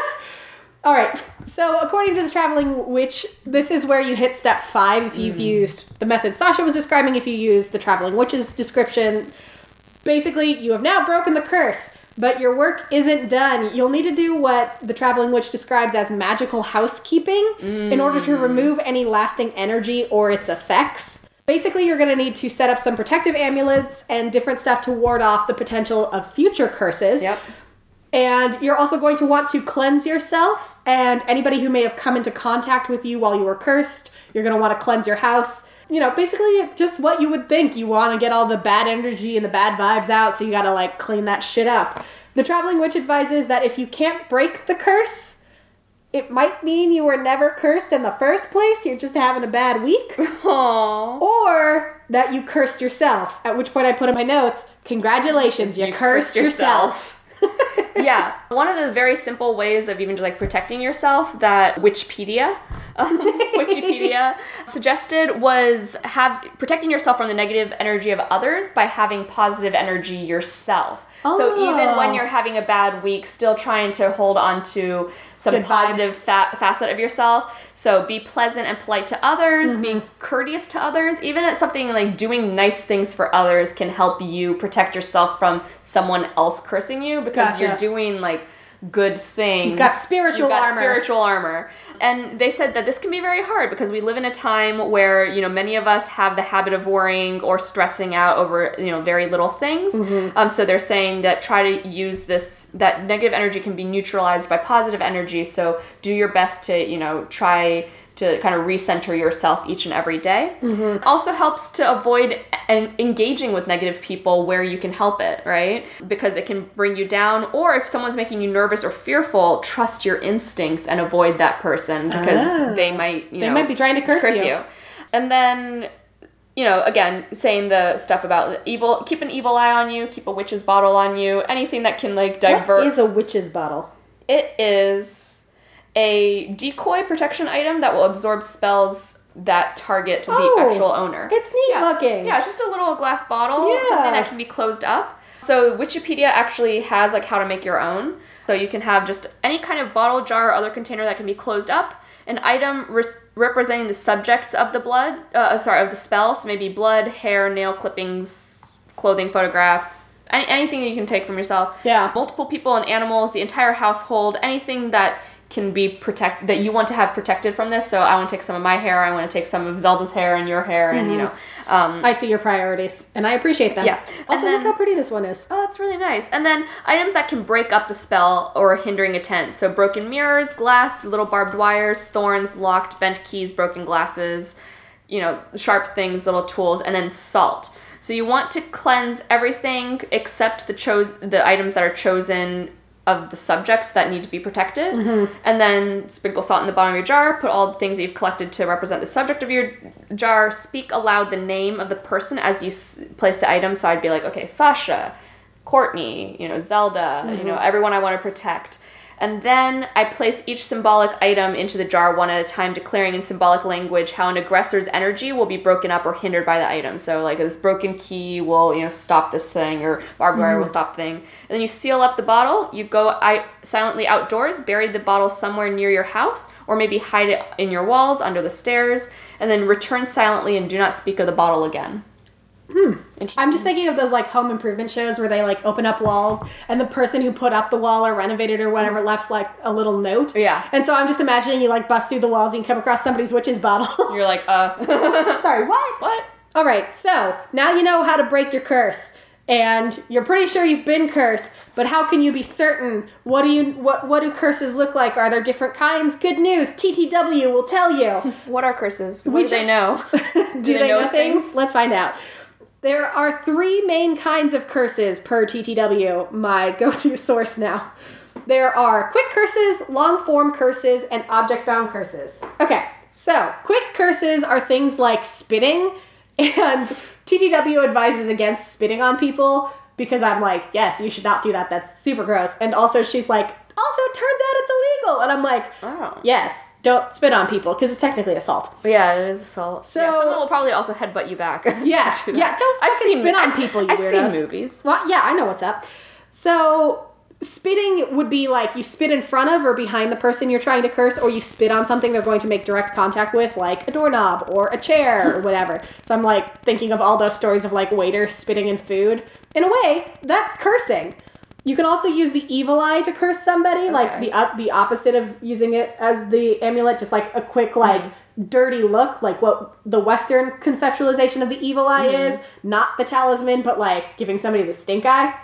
All right. So according to the traveling witch, this is where you hit step five if you've mm. used the method Sasha was describing. If you use the traveling witch's description, basically you have now broken the curse. But your work isn't done. You'll need to do what the traveling witch describes as magical housekeeping in order to mm. remove any lasting energy or its effects. Basically, you're going to need to set up some protective amulets and different stuff to ward off the potential of future curses. Yep. And you're also going to want to cleanse yourself and anybody who may have come into contact with you while you were cursed. You're going to want to cleanse your house. You know, basically just what you would think. You want to get all the bad energy and the bad vibes out, so you got to like clean that shit up. The traveling witch advises that if you can't break the curse, it might mean you were never cursed in the first place. You're just having a bad week. Aww. or that you cursed yourself. At which point I put in my notes, congratulations, you, You cursed, cursed yourself. yeah, one of the very simple ways of even just like protecting yourself that Wikipedia, um, Wikipedia suggested was have protecting yourself from the negative energy of others by having positive energy yourself. So even Oh. when you're having a bad week, still trying to hold on to some Good positive fa- facet of yourself. So be pleasant and polite to others, Mm-hmm. being courteous to others, even at something like doing nice things for others can help you protect yourself from someone else cursing you because Gotcha. you're doing like good things. You've got spiritual You've got armor. spiritual armor. And they said that this can be very hard because we live in a time where, you know, many of us have the habit of worrying or stressing out over, you know, very little things. Mm-hmm. Um, so they're saying that try to use this, that negative energy can be neutralized by positive energy. So do your best to, you know, try to kind of recenter yourself each and every day. Mm-hmm. Also helps to avoid en- engaging with negative people where you can help it, right? Because it can bring you down. Or if someone's making you nervous or fearful, trust your instincts and avoid that person because Ah. they might, you They know, might be trying to curse you. And then you know, again, saying the stuff about evil, keep an evil eye on you, keep a witch's bottle on you, anything that can like divert. What is a witch's bottle? It is a decoy protection item that will absorb spells that target the Oh, actual owner. it's neat yeah. looking. Yeah, it's just a little glass bottle, Yeah. something that can be closed up. So Wikipedia actually has like how to make your own. So you can have just any kind of bottle, jar, or other container that can be closed up. An item res- representing the subjects of the blood, uh, sorry, of the spell. So maybe blood, hair, nail clippings, clothing photographs, any, anything that you can take from yourself Yeah. multiple people and animals, the entire household, anything that can be protect that you want to have protected from this. So I want to take some of my hair, I want to take some of Zelda's hair and your hair, and you know, um, I see your priorities, and I appreciate them. Yeah. Also, And look how pretty this one is. oh, that's really nice. And then items that can break up the spell or hindering a tent. So broken mirrors, glass, little barbed wires, thorns, locked, bent keys, broken glasses, you know, sharp things, little tools, and then salt. So you want to cleanse everything except the chose the items that are chosen of the subjects that need to be protected, mm-hmm. and then sprinkle salt in the bottom of your jar. Put all the things that you've collected to represent the subject of your jar. Speak aloud the name of the person as you s- place the item. So I'd be like, okay, Sasha, Courtney, you know, Zelda, you know, mm-hmm. everyone I want to protect. And then I place each symbolic item into the jar one at a time, declaring in symbolic language how an aggressor's energy will be broken up or hindered by the item. So, like this broken key will, you know, stop this thing, or barbed wire will mm. stop thing. And then you seal up the bottle. You go I, silently outdoors, bury the bottle somewhere near your house, or maybe hide it in your walls under the stairs, and then return silently and do not speak of the bottle again. Hmm. I'm just thinking of those like home improvement shows where they like open up walls and the person who put up the wall or renovated or whatever left like a little note. Yeah. And so I'm just imagining you like bust through the walls and you come across somebody's witch's bottle. You're like, uh, Sorry, what? what? All right, so now you know how to break your curse, and you're pretty sure you've been cursed. But how can you be certain? What do you what what do curses look like? Are there different kinds? Good news, TTW will tell you. What are curses? What We do they know? do, they, know, things? things? Let's find out. There are three main kinds of curses per TTW, my go-to source now. There are quick curses, long form curses, and object bound curses. Okay, so quick curses are things like spitting, and TTW advises against spitting on people because I'm like, yes, you should not do that. That's super gross. And also, she's like, also, it turns out it's illegal. And I'm like, Oh. yes, don't spit on people because it's technically assault. Yeah, it is assault. So- yeah, someone will probably also headbutt you back. Yeah, Do yeah, don't fucking spit on people, you I've weirdos. seen movies. Well, yeah, I know what's up. So, spitting would be like you spit in front of or behind the person you're trying to curse, or you spit on something they're going to make direct contact with, like a doorknob or a chair or whatever. So, I'm like thinking of all those stories of like waiters spitting in food. In a way, that's cursing. You can also use the evil eye to curse somebody, like the uh, the opposite of using it as the amulet, just like a quick like dirty look, like what the Western conceptualization of the evil eye is, not the talisman, but like giving somebody the stink eye.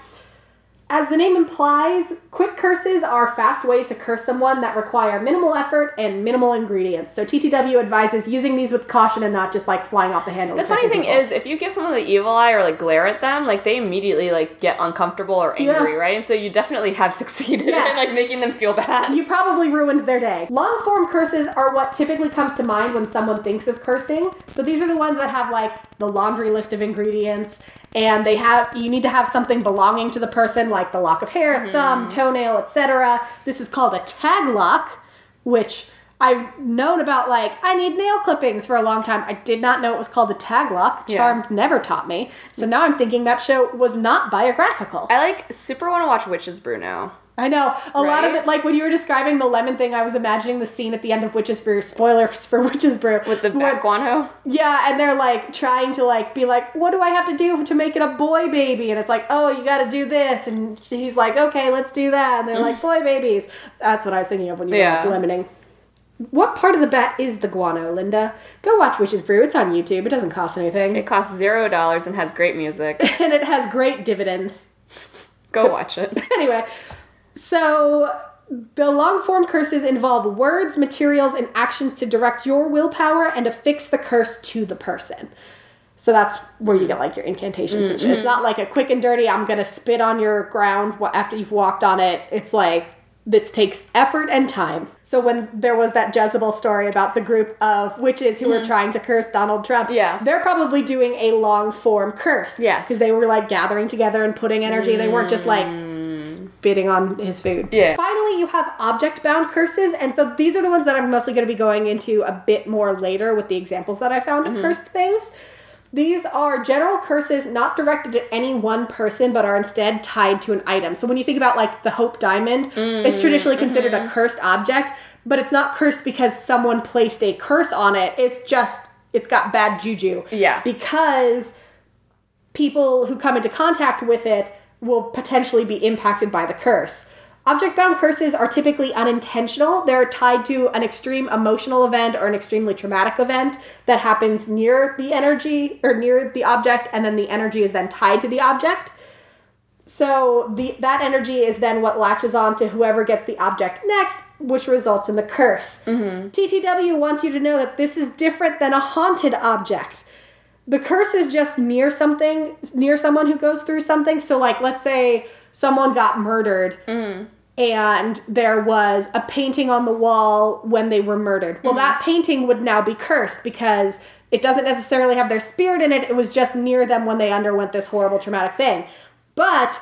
As the name implies, quick curses are fast ways to curse someone that require minimal effort and minimal ingredients. So TTW advises using these with caution and not just like flying off the handle. The funny thing people. is, if you give someone the evil eye or like glare at them, like they immediately like get uncomfortable or angry, Yeah. right? And so you definitely have succeeded Yes. in like making them feel bad. You probably ruined their day. Long form curses are what typically comes to mind when someone thinks of cursing. So these are the ones that have like the laundry list of ingredients and they have you need to have something belonging to the person like the lock of hair, mm-hmm. thumb, toenail, etc. This is called a tag lock, which I've known about like I need nail clippings for a long time. I did not know it was called a tag lock. Yeah. Charmed never taught me. So now I'm thinking that show was not biographical. I like super want to watch Witches Brew now. I know. A lot of it, like when you were describing the lemon thing, I was imagining the scene at the end of Witch's Brew. Spoilers for Witch's Brew. With the where- guano. Yeah, and they're like trying to like be like, what do I have to do to make it a boy baby? And it's like, oh, you got to do this, and he's like, okay, let's do that. And they're like, boy babies. That's what I was thinking of when you Yeah. were like lemoning. What part of the bat is the guano, Linda? Go watch Witch's Brew. It's on YouTube. It doesn't cost anything, It costs zero dollars and has great music. and it has great dividends. Go watch it. anyway, so the long form curses involve words, materials, and actions to direct your willpower and affix the curse to the person. So that's where you get like your incantations and shit. It's mm-hmm. not like a quick and dirty, I'm gonna spit on your ground after you've walked on it. It's like this takes effort and time. So when there was that Jezebel story about the group of witches who were mm-hmm. trying to curse Donald Trump, Yeah. they're probably doing a long form curse. Yes. Because they were like gathering together and putting energy. They weren't just like mm. Spitting on his food. Yeah. Finally, you have object bound curses. And so these are the ones that I'm mostly going to be going into a bit more later with the examples that I found Mm-hmm. of cursed things. These are general curses not directed at any one person, but are instead tied to an item. So when you think about like the Hope Diamond, it's traditionally considered Mm-hmm. a cursed object, but it's not cursed because someone placed a curse on it. It's just, it's got bad juju. Yeah. Because people who come into contact with it will potentially be impacted by the curse. Object bound curses are typically unintentional. They're tied to an extreme emotional event or an extremely traumatic event that happens near the energy or near the object, and then the energy is then tied to the object. So the that energy is then what latches on to whoever gets the object next, which results in the curse. Mm-hmm. TTW wants you to know that this is different than a haunted object. The curse is just near something, near someone who goes through something. So, like, let's say someone got murdered and there was a painting on the wall when they were murdered. Well, mm-hmm. that painting would now be cursed because it doesn't necessarily have their spirit in it. It was just near them when they underwent this horrible traumatic thing. But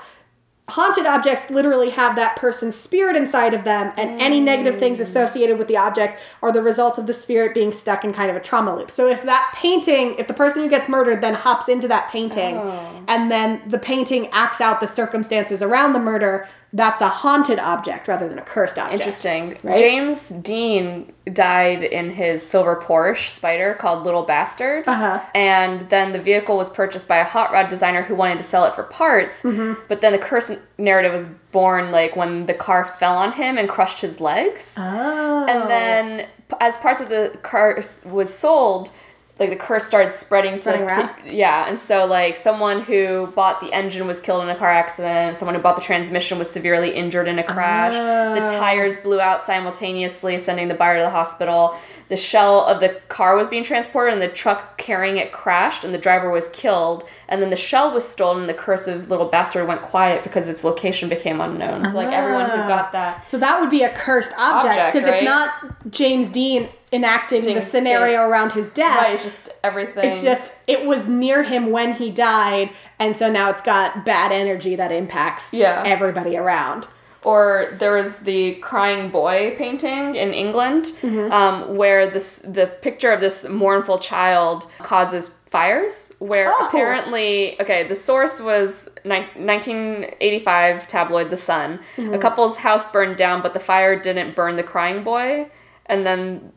haunted objects literally have that person's spirit inside of them, and any negative things mm. associated with the object are the result of the spirit being stuck in kind of a trauma loop. So if that painting, if the person who gets murdered then hops into that painting, oh. and then the painting acts out the circumstances around the murder, that's a haunted object rather than a cursed object. Interesting. Right? James Dean died in his silver Porsche Spyder called Little Bastard. Uh-huh. And then the vehicle was purchased by a hot rod designer who wanted to sell it for parts. Mm-hmm. But then the curse narrative was born like when the car fell on him and crushed his legs. Oh. And then as parts of the car was sold, like the curse started spreading, Spreading to around? yeah, and so like someone who bought the engine was killed in a car accident. Someone who bought the transmission was severely injured in a crash. The Oh. tires blew out simultaneously, sending the buyer to the hospital. The shell of the car was being transported, and the truck carrying it crashed, and the driver was killed. And then the shell was stolen, and the curse of little bastard went quiet because its location became unknown. So like everyone who got ah. that. So that would be a cursed object because it's not James Dean enacting the Doing- scenario around his death. Right, it's just everything. It's just it was near him when he died, and so now it's got bad energy that impacts Yeah. everybody around. Or there was the crying boy painting in England, Mm-hmm. um, where this the picture of this mournful child causes fires. Where Oh. apparently, okay, the source was ni- 1985 tabloid The Sun. Mm-hmm. A couple's house burned down, but the fire didn't burn the crying boy, and then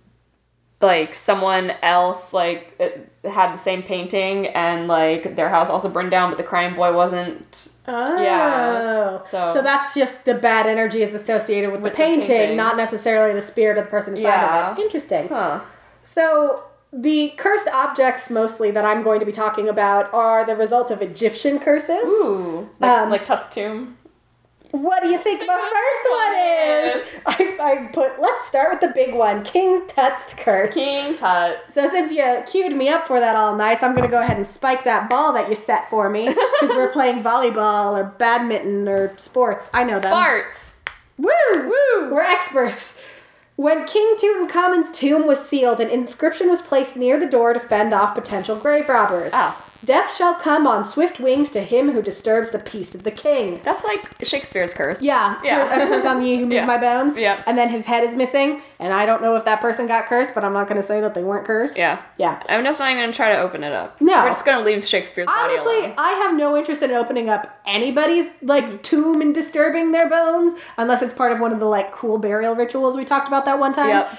like someone else like had the same painting and like their house also burned down but the crying boy wasn't Oh, Yeah. so So- that's just the bad energy is associated with, With the, the painting, painting. not necessarily the spirit of the person inside Yeah. of it. Interesting. huh So the cursed objects mostly that I'm going to be talking about are the result of Egyptian curses. Ooh, like, Um, like Tut's tomb. What do you think my first one is? I, I put, let's start with the big one King Tut's curse. King Tut. So since you queued me up for that all nice, I'm gonna go ahead and spike that ball that you set for me because we're playing volleyball or badminton or sports. I know them. Sports. Woo! Woo! We're experts. When King Tutankhamun's tomb was sealed, an inscription was placed near the door to fend off potential grave robbers. Ah. Death shall come on swift wings to him who disturbs the peace of the king. That's like Shakespeare's curse. Yeah, Yeah. A curse on you who moved Yeah. my bones. Yep. And then his head is missing, and I don't know if that person got cursed, but I'm not going to say that they weren't cursed. Yeah. Yeah. I'm just not even gonna try to open it up. No. We're just gonna leave Shakespeare's body Honestly. I have no interest in opening up anybody's like tomb and disturbing their bones unless it's part of one of the like cool burial rituals we talked about that one time. Yep.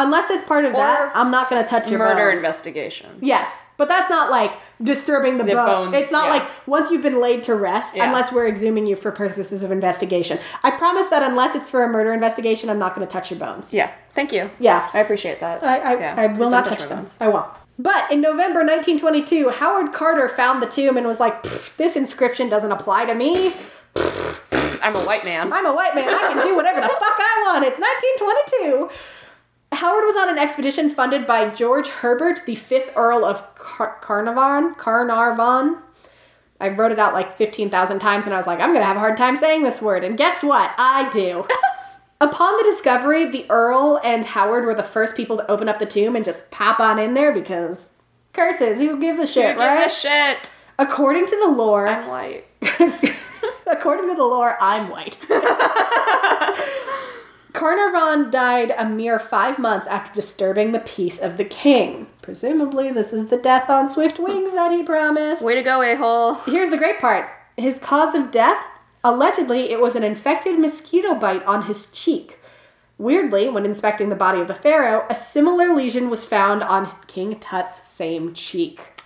Unless it's part of that, I'm not going to touch your bones. Murder bones. investigation. Yes, but that's not like disturbing the, The bone. bones, It's not yeah. like once you've been laid to rest, Yeah. unless we're exhuming you for purposes of investigation. I promise that unless it's for a murder investigation, I'm not going to touch your bones. Yeah. Thank you. Yeah. I appreciate that. I, I, Yeah. I will not touch them. bones. I won't. But in November 1922, Howard Carter found the tomb and was like, this inscription doesn't apply to me. I'm a white man. I'm a white man. I can do whatever the fuck I want. It's 1922. Howard was on an expedition funded by George Herbert, the fifth Earl of Car- Carnarvon. Carnarvon. I wrote it out like 15,000 times and I was like, I'm going to have a hard time saying this word. And guess what? I do. Upon the discovery, the Earl and Howard were the first people to open up the tomb and just pop on in there because curses. Who gives a shit, Who right? gives a shit? According to the lore, I'm white. According to the lore, I'm white. Carnarvon died a mere five months after disturbing the peace of the king. Presumably, this is the death on swift wings that he promised. Way to go, a hole. Here's the great part his cause of death? Allegedly, it was an infected mosquito bite on his cheek. Weirdly, when inspecting the body of the pharaoh, a similar lesion was found on King Tut's same cheek.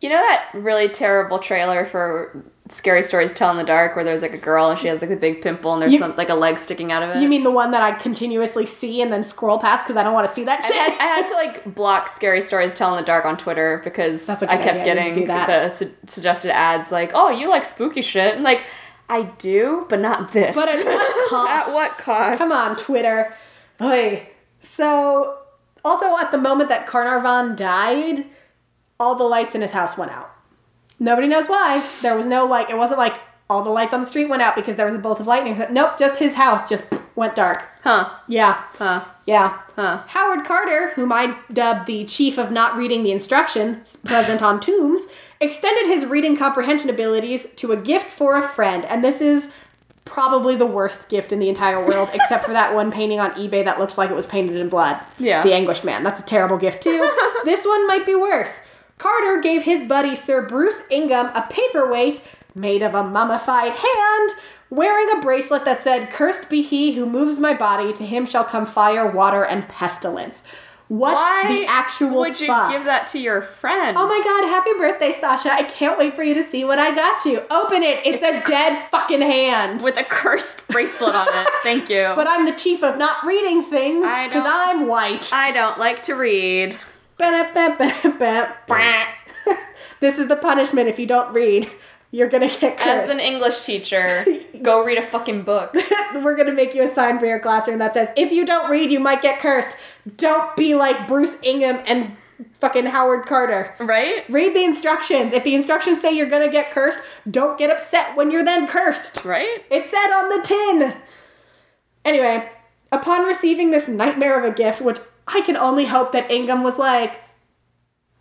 You know that really terrible trailer for Scary Stories Tell in the Dark where there's like a girl and she has like a big pimple and there's You- some, like a leg sticking out of it? You mean the one that I continuously see and then scroll past because I don't want to see that I shit? had, I had to like block Scary Stories Tell in the Dark on Twitter because I kept idea. You need to getting the su- suggested ads like, "Oh, you like spooky shit?" And like, I do, but not this. But at what cost? at what cost? Come on, Twitter. Oy. So, also at the moment that Carnarvon died, all the lights in his house went out. Nobody knows why. There was no like. It wasn't like all the lights on the street went out because there was a bolt of lightning. Nope, just his house just went dark. Huh? Yeah, Huh? yeah. Huh? Howard Carter, whom I dubbed the chief of not reading the instructions present on tombs, extended his reading comprehension abilities to a gift for a friend. And this is probably the worst gift in the entire world, except for that one painting on eBay that looks like it was painted in blood. Yeah. The Anguished Man. That's a terrible gift, too. this one might be worse. Carter gave his buddy Sir Bruce Ingham a paperweight made of a mummified hand, wearing a bracelet that said, Cursed be he who moves my body, to him shall come fire, water, and pestilence. What Why the actual would you fuck? give that to your friend? Oh my god, happy birthday, Sasha. I can't wait for you to see what I got you. Open it. It's a dead fucking hand. With a cursed bracelet on it. Thank you. But I'm the chief of not reading things because I'm white. I don't like to read. This is the punishment if you don't read. You're gonna get cursed. As an English teacher, go read a fucking book. We're gonna make you a sign for your classroom that says, if you don't read, you might get cursed. Don't be like Bruce Ingham and fucking Howard Carter. Right? Read the instructions. If the instructions say you're gonna get cursed, don't get upset when you're then cursed. Right? It said on the tin. Anyway, upon receiving this nightmare of a gift, which I can only hope that Ingham was like,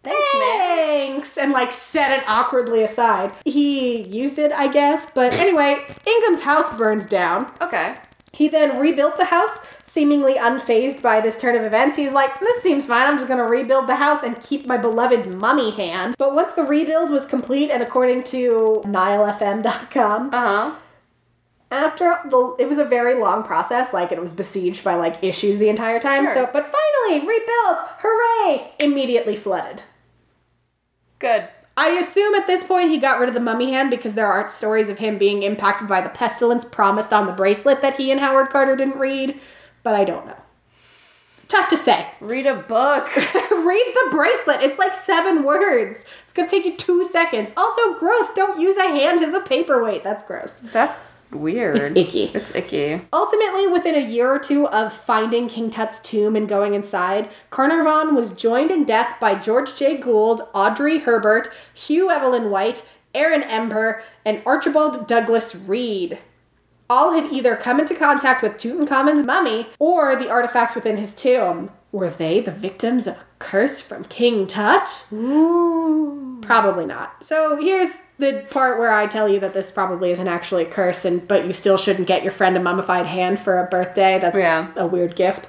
Thanks, thanks, and like set it awkwardly aside. He used it, I guess, but anyway, Ingham's house burned down. Okay. He then rebuilt the house, seemingly unfazed by this turn of events. He's like, this seems fine. I'm just going to rebuild the house and keep my beloved mummy hand. But once the rebuild was complete, and according to NileFM.com, Uh huh. After the, it was a very long process, like it was besieged by like issues the entire time. Sure. So, but finally rebuilt, hooray! Immediately flooded. Good. I assume at this point he got rid of the mummy hand because there aren't stories of him being impacted by the pestilence promised on the bracelet that he and Howard Carter didn't read, but I don't know. Tough to say. Read a book. read the bracelet. It's like seven words. It's gonna take you two seconds. Also, gross. Don't use a hand as a paperweight. That's gross. That's weird. It's icky. It's icky. Ultimately, within a year or two of finding King Tut's tomb and going inside, Carnarvon was joined in death by George J. Gould, Aubrey Herbert, Hugh Evelyn White, Aaron Ember, and Archibald Douglas Reed. All had either come into contact with Tutankhamun's mummy or the artifacts within his tomb. Were they the victims of a curse from King Tut? Probably not. So here's the part where I tell you that this probably isn't actually a curse, and but you still shouldn't get your friend a mummified hand for a birthday. That's Yeah. a weird gift.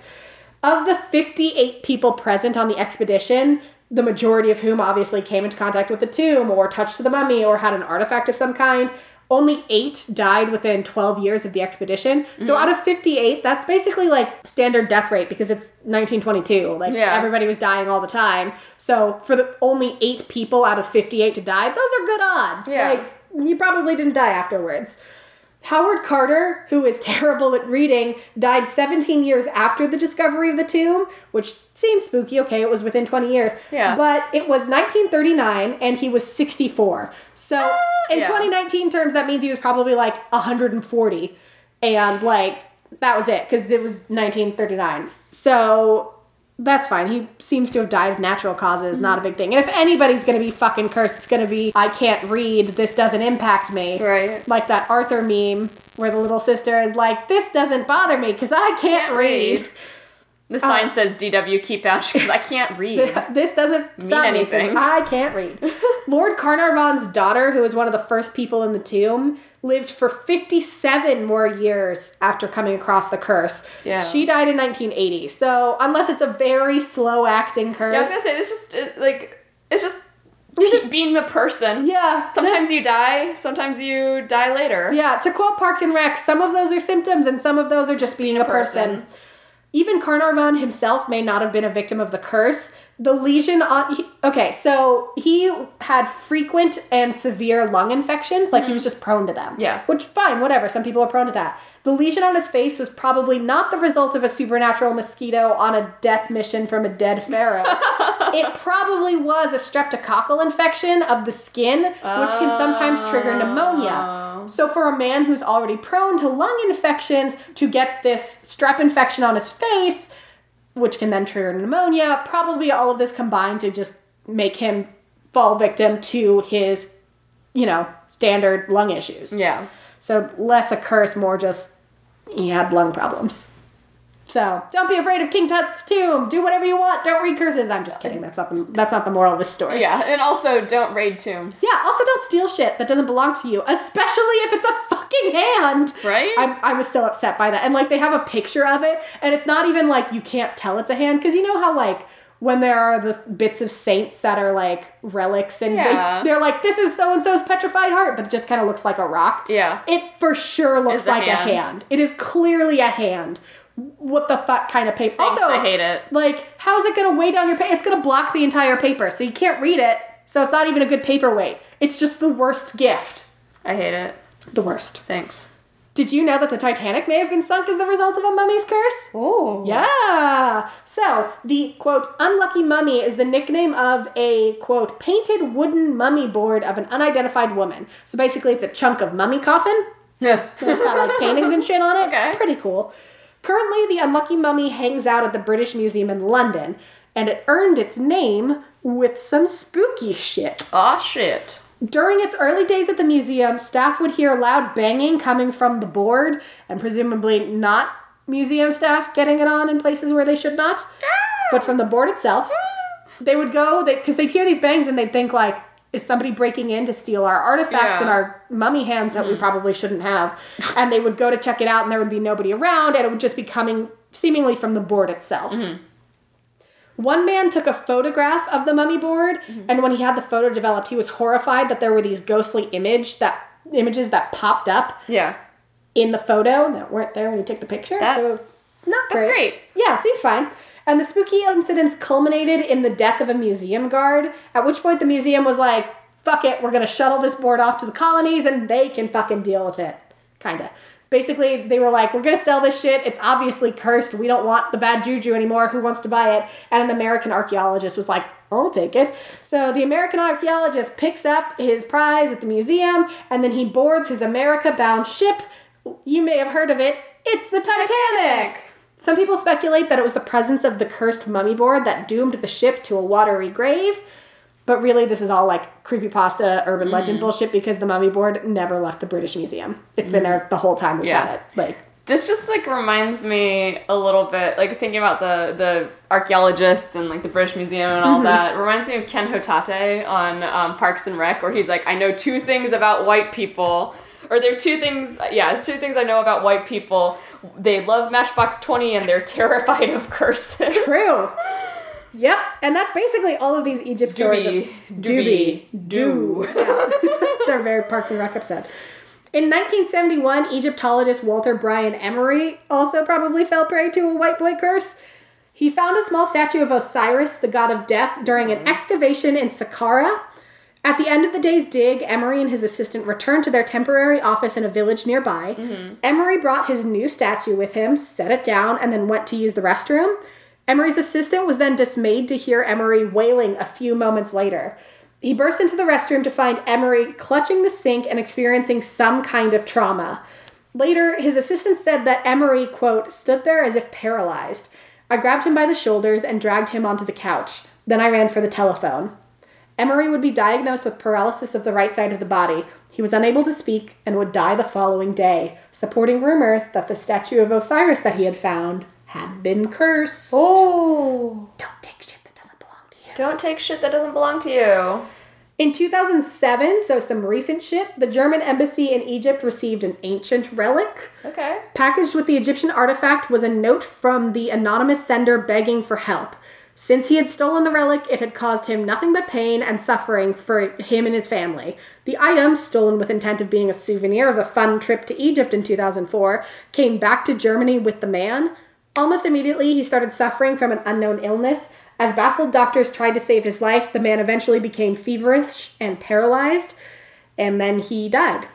Of the 58 people present on the expedition, the majority of whom obviously came into contact with the tomb or touched the mummy or had an artifact of some kind, only eight died within 12 years of the expedition. So mm-hmm. out of 58, that's basically like standard death rate because it's 1922. Like Yeah. everybody was dying all the time. So for the only eight people out of 58 to die, those are good odds. Yeah. Like you probably didn't die afterwards. Howard Carter, who is terrible at reading, died 17 years after the discovery of the tomb, which seems spooky. Okay, it was within 20 years. Yeah. But it was 1939 and he was 64. So ah, in yeah. 2019 terms, that means he was probably like 140. And like, that was it because it was 1939. So that's fine. He seems to have died of natural causes, not a mm-hmm. big thing. And if anybody's gonna be fucking cursed, it's gonna be I can't read, this doesn't impact me. Right. Like that Arthur meme where the little sister is like, This doesn't bother me because I can't, read. read. The sign uh, says DW keep out because I can't read. This doesn't me 'cause anything. I can't read. Lord Carnarvon's daughter, who was one of the first people in the tomb, lived for 57 more years after coming across the curse. Yeah. She died in 1980. So, unless it's a very slow acting curse. Yeah, I was gonna say it's just it, like it's just It's just- being a person. Yeah. Sometimes you die. Sometimes you die later. Yeah, to quote Parks and Rec, some of those are symptoms and some of those are just being a person. person. Even Carnarvon himself may not have been a victim of the curse. The lesion on. He, okay, so he had frequent and severe lung infections, like he was just prone to them. Mm-hmm. Yeah. Which, fine, whatever. Some people are prone to that. The lesion on his face was probably not the result of a supernatural mosquito on a death mission from a dead pharaoh. it probably was a streptococcal infection of the skin, which can sometimes trigger Oh. pneumonia. So, for a man who's already prone to lung infections to get this strep infection on his face, which can then trigger pneumonia, probably all of this combined to just make him fall victim to his, you know, standard lung issues. Yeah. So, less a curse, more just he had lung problems. So, don't be afraid of King Tut's tomb. Do whatever you want. Don't read curses. I'm just kidding. That's not the, that's not the moral of the story. Yeah, and also don't raid tombs. Yeah, also don't steal shit that doesn't belong to you, especially if it's a fucking hand. Right? I, I was so upset by that. And like they have a picture of it, and it's not even like you can't tell it's a hand, because you know how like when there are the bits of saints that are like relics and Yeah. they, they're like, this is so and so's petrified heart, but it just kind of looks like a rock. Yeah. It for sure looks It's like a hand. hand. It is clearly a hand. What the fuck kind of paper? Thanks, also, I hate it. Like, how's it gonna weigh down your paper? It's gonna block the entire paper, so you can't read it. So it's not even a good paperweight. It's just the worst gift. I hate it. The worst. Thanks. Did you know that the Titanic may have been sunk as the result of a mummy's curse? Oh. Yeah. So, the quote, unlucky mummy is the nickname of a quote, painted wooden mummy board of an unidentified woman. So basically, it's a chunk of mummy coffin. Yeah. It's got like paintings and shit on it. Okay. Pretty cool. Currently, the unlucky mummy hangs out at the British Museum in London, and it earned its name with some spooky shit. Aw, shit. During its early days at the museum, staff would hear loud banging coming from the board, and presumably not museum staff getting it on in places where they should not, but from the board itself. They would go, because they'd hear these bangs and they'd think, like, is somebody breaking in to steal our artifacts Yeah. and our mummy hands that we mm-hmm. probably shouldn't have? And they would go to check it out, and there would be nobody around, and it would just be coming seemingly from the board itself. Mm-hmm. One man took a photograph of the mummy board, mm-hmm. and when he had the photo developed, he was horrified that there were these ghostly image that images that popped up Yeah. in the photo that weren't there when he took the picture. That's- was not that's great. great. Yeah, seems fine. And the spooky incidents culminated in the death of a museum guard, at which point the museum was like, fuck it, we're gonna shuttle this board off to the colonies and they can fucking deal with it. Kinda. Basically, they were like, we're gonna sell this shit. It's obviously cursed. We don't want the bad juju anymore. Who wants to buy it? And an American archaeologist was like, I'll take it. So the American archaeologist picks up his prize at the museum and then he boards his America bound ship. You may have heard of it. It's the Titanic. Titanic. Some people speculate that it was the presence of the cursed mummy board that doomed the ship to a watery grave. But really, this is all like creepypasta, urban Mm. legend bullshit because the mummy board never left the British Museum. It's been there the whole time we've Mm. Yeah. had it. Like, This just like reminds me a little bit, like thinking about the the archaeologists and like the British Museum and all that. Reminds me of Ken Hotate on um, Parks and Rec, where he's like, "I know two things about white people." Or there are two things, yeah, two things I know about white people. They love Matchbox 20 and they're terrified of curses. true. Yep, and that's basically all of these Egypt stories. Doobie, doobie, do. Yeah. it's our very Parks and Rec episode. In 1971, Egyptologist Walter Bryan Emery also probably fell prey to a white boy curse. He found a small statue of Osiris, the god of death, during an mm. excavation in Saqqara. At the end of the day's dig, Emery and his assistant returned to their temporary office in a village nearby. Mm-hmm. Emery brought his new statue with him, set it down, and then went to use the restroom. Emery's assistant was then dismayed to hear Emery wailing a few moments later. He burst into the restroom to find Emery clutching the sink and experiencing some kind of trauma. Later, his assistant said that Emery, quote, stood there as if paralyzed. I grabbed him by the shoulders and dragged him onto the couch. Then I ran for the telephone. Emery would be diagnosed with paralysis of the right side of the body. He was unable to speak and would die the following day, supporting rumors that the statue of Osiris that he had found had been cursed. Oh. Don't take shit that doesn't belong to you. Don't take shit that doesn't belong to you. In 2007, so some recent shit, the German embassy in Egypt received an ancient relic. Okay. Packaged with the Egyptian artifact was a note from the anonymous sender begging for help. Since he had stolen the relic, it had caused him nothing but pain and suffering for him and his family. The item, stolen with intent of being a souvenir of a fun trip to Egypt in 2004, came back to Germany with the man. Almost immediately, he started suffering from an unknown illness. As baffled doctors tried to save his life, the man eventually became feverish and paralyzed, and then he died.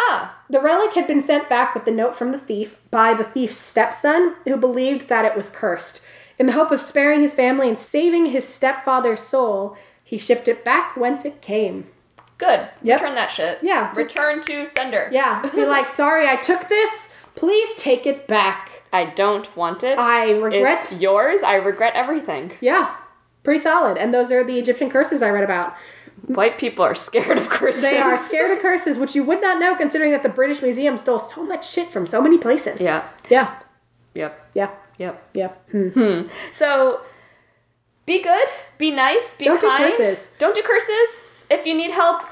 Ah. The relic had been sent back with the note from the thief by the thief's stepson, who believed that it was cursed. In the hope of sparing his family and saving his stepfather's soul, he shipped it back whence it came. Good. Yep. Return that shit. Yeah, just- Return to sender. Yeah, be like, sorry, I took this. Please take it back. I don't want it. I regret- It's yours. I regret everything. Yeah, pretty solid. And those are the Egyptian curses I read about. White people are scared of curses. They are scared of curses, which you would not know considering that the British Museum stole so much shit from so many places. Yeah. Yeah. Yep. Yeah. Yep. Yep. Hmm. So, be good. Be nice. Be Don't do kind. curses. Don't do curses. If you need help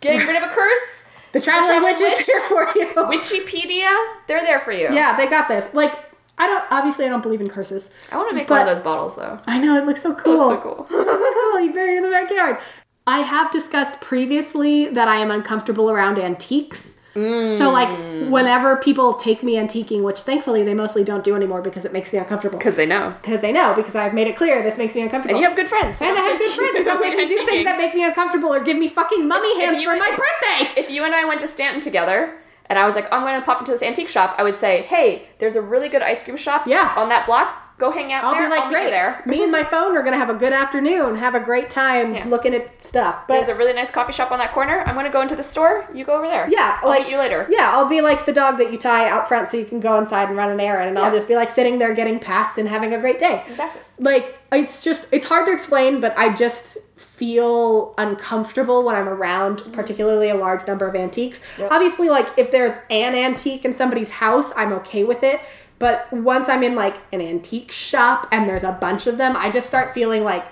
getting rid of a curse, The traveling traveling witch is here for you. Wikipedia, they're there for you. Yeah, they got this. Like, I don't obviously I don't believe in curses. I want to make one of those bottles though. I know it looks so cool. Looks so cool. cool. You bury it in the backyard. I have discussed previously that I am uncomfortable around antiques. So like whenever people take me antiquing, which thankfully they mostly don't do anymore because it makes me uncomfortable. Because they know. Because they know because I've made it clear this makes me uncomfortable. And you have good friends. And I have good friends who don't make me do things that make me uncomfortable or give me fucking mummy hands for my birthday. If you and I went to Staunton together and I was like, oh, I'm going to pop into this antique shop, I would say, hey, there's a really good ice cream shop Yeah. on that block. Go hang out I'll there. be like, I'll great. there. Me and my phone are gonna have a good afternoon, have a great time Yeah. looking at stuff. But There's a really nice coffee shop on that corner. I'm going to go into the store. You go over there. Yeah, I'll like meet you later. Yeah, I'll be like the dog that you tie out front so you can go inside and run an errand, and I'll just be like sitting there getting pats and having a great day. Exactly. Like it's just it's hard to explain, but I just feel uncomfortable when I'm around mm-hmm. particularly a large number of antiques. Yep. Obviously, like if there's an antique in somebody's house, I'm okay with it. But once I'm in like an antique shop and there's a bunch of them, I just start feeling like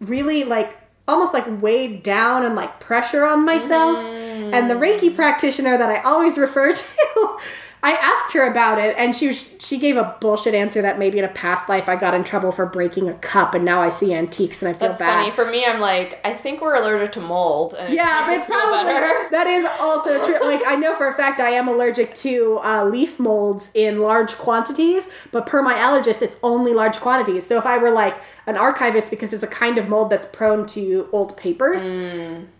really like almost like weighed down and like pressure on myself. And the Reiki mm. practitioner that I always refer to, I asked her about it and she was, she gave a bullshit answer that maybe in a past life I got in trouble for breaking a cup and now I see antiques and I feel That's bad. funny. For me, I'm like, I think we're allergic to mold. And it Yeah, makes but it's probably better. that is also true. Like I know for a fact I am allergic to uh, leaf molds in large quantities, but per my allergist, it's only large quantities. So if I were like an archivist, because it's a kind of mold that's prone to old papers,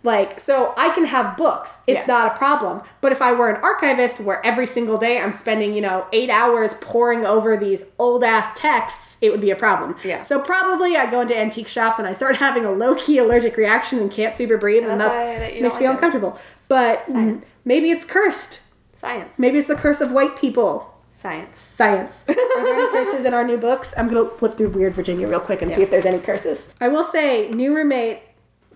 like so I can have books. It's Mm. Yeah. not a problem. But if I were an archivist, where every single day I'm spending you know eight hours poring over these old ass texts, it would be a problem. Yeah. So probably I go into antique shops and I start having a low key allergic reaction and can't super breathe, and that's that makes me uncomfortable. But Science. maybe it's cursed. Science. Maybe it's the curse of white people. Science. Science. Are there any curses in our new books? I'm gonna flip through Weird Virginia real quick and see if there's any curses. I will say, new roommate,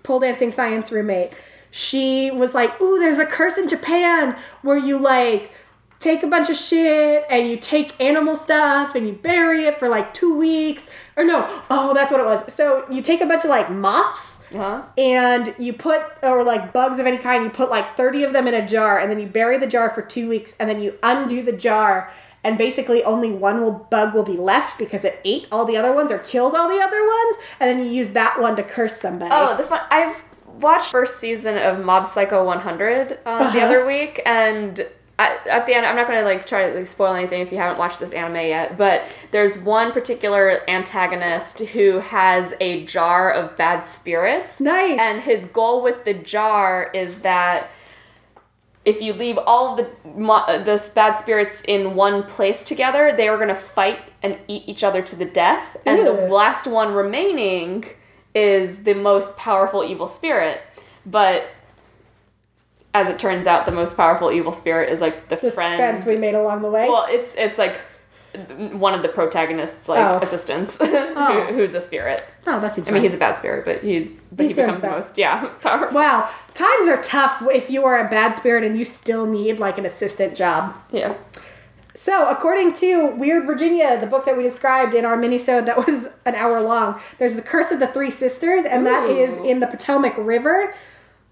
pole dancing science roommate, she was like, "Ooh, there's a curse in Japan where you like." Take a bunch of shit and you take animal stuff and you bury it for like two weeks. Or no, oh, that's what it was. So you take a bunch of like moths Huh? and you put or like bugs of any kind you put like 30 of them in a jar and then you bury the jar for two weeks and then you undo the jar and basically only one will bug will be left because it ate all the other ones or killed all the other ones and then you use that one to curse somebody Oh, the fun. I've watched first season of Mob Psycho 100 uh, the Uh-huh. other week, and at, at the end, I'm not going to like try to like, spoil anything if you haven't watched this anime yet. But there's one particular antagonist who has a jar of bad spirits. Nice. And his goal with the jar is that if you leave all of the mo- uh, the bad spirits in one place together, they are going to fight and eat each other to the death. And the last one remaining is the most powerful evil spirit. But as it turns out, the most powerful evil spirit is like the, the friend. friends we made along the way well, it's it's like one of the protagonists, like Oh. assistants, Oh. who, who's a spirit. oh that seems I mean, he's a bad spirit, but he's but He's he becomes the most yeah powerful. wow times are tough if you are a bad spirit and you still need like an assistant job Yeah. So, according to Weird Virginia, the book that we described in our minisode that was an hour long, there's the Curse of the Three Sisters, and that Ooh. is in the Potomac River.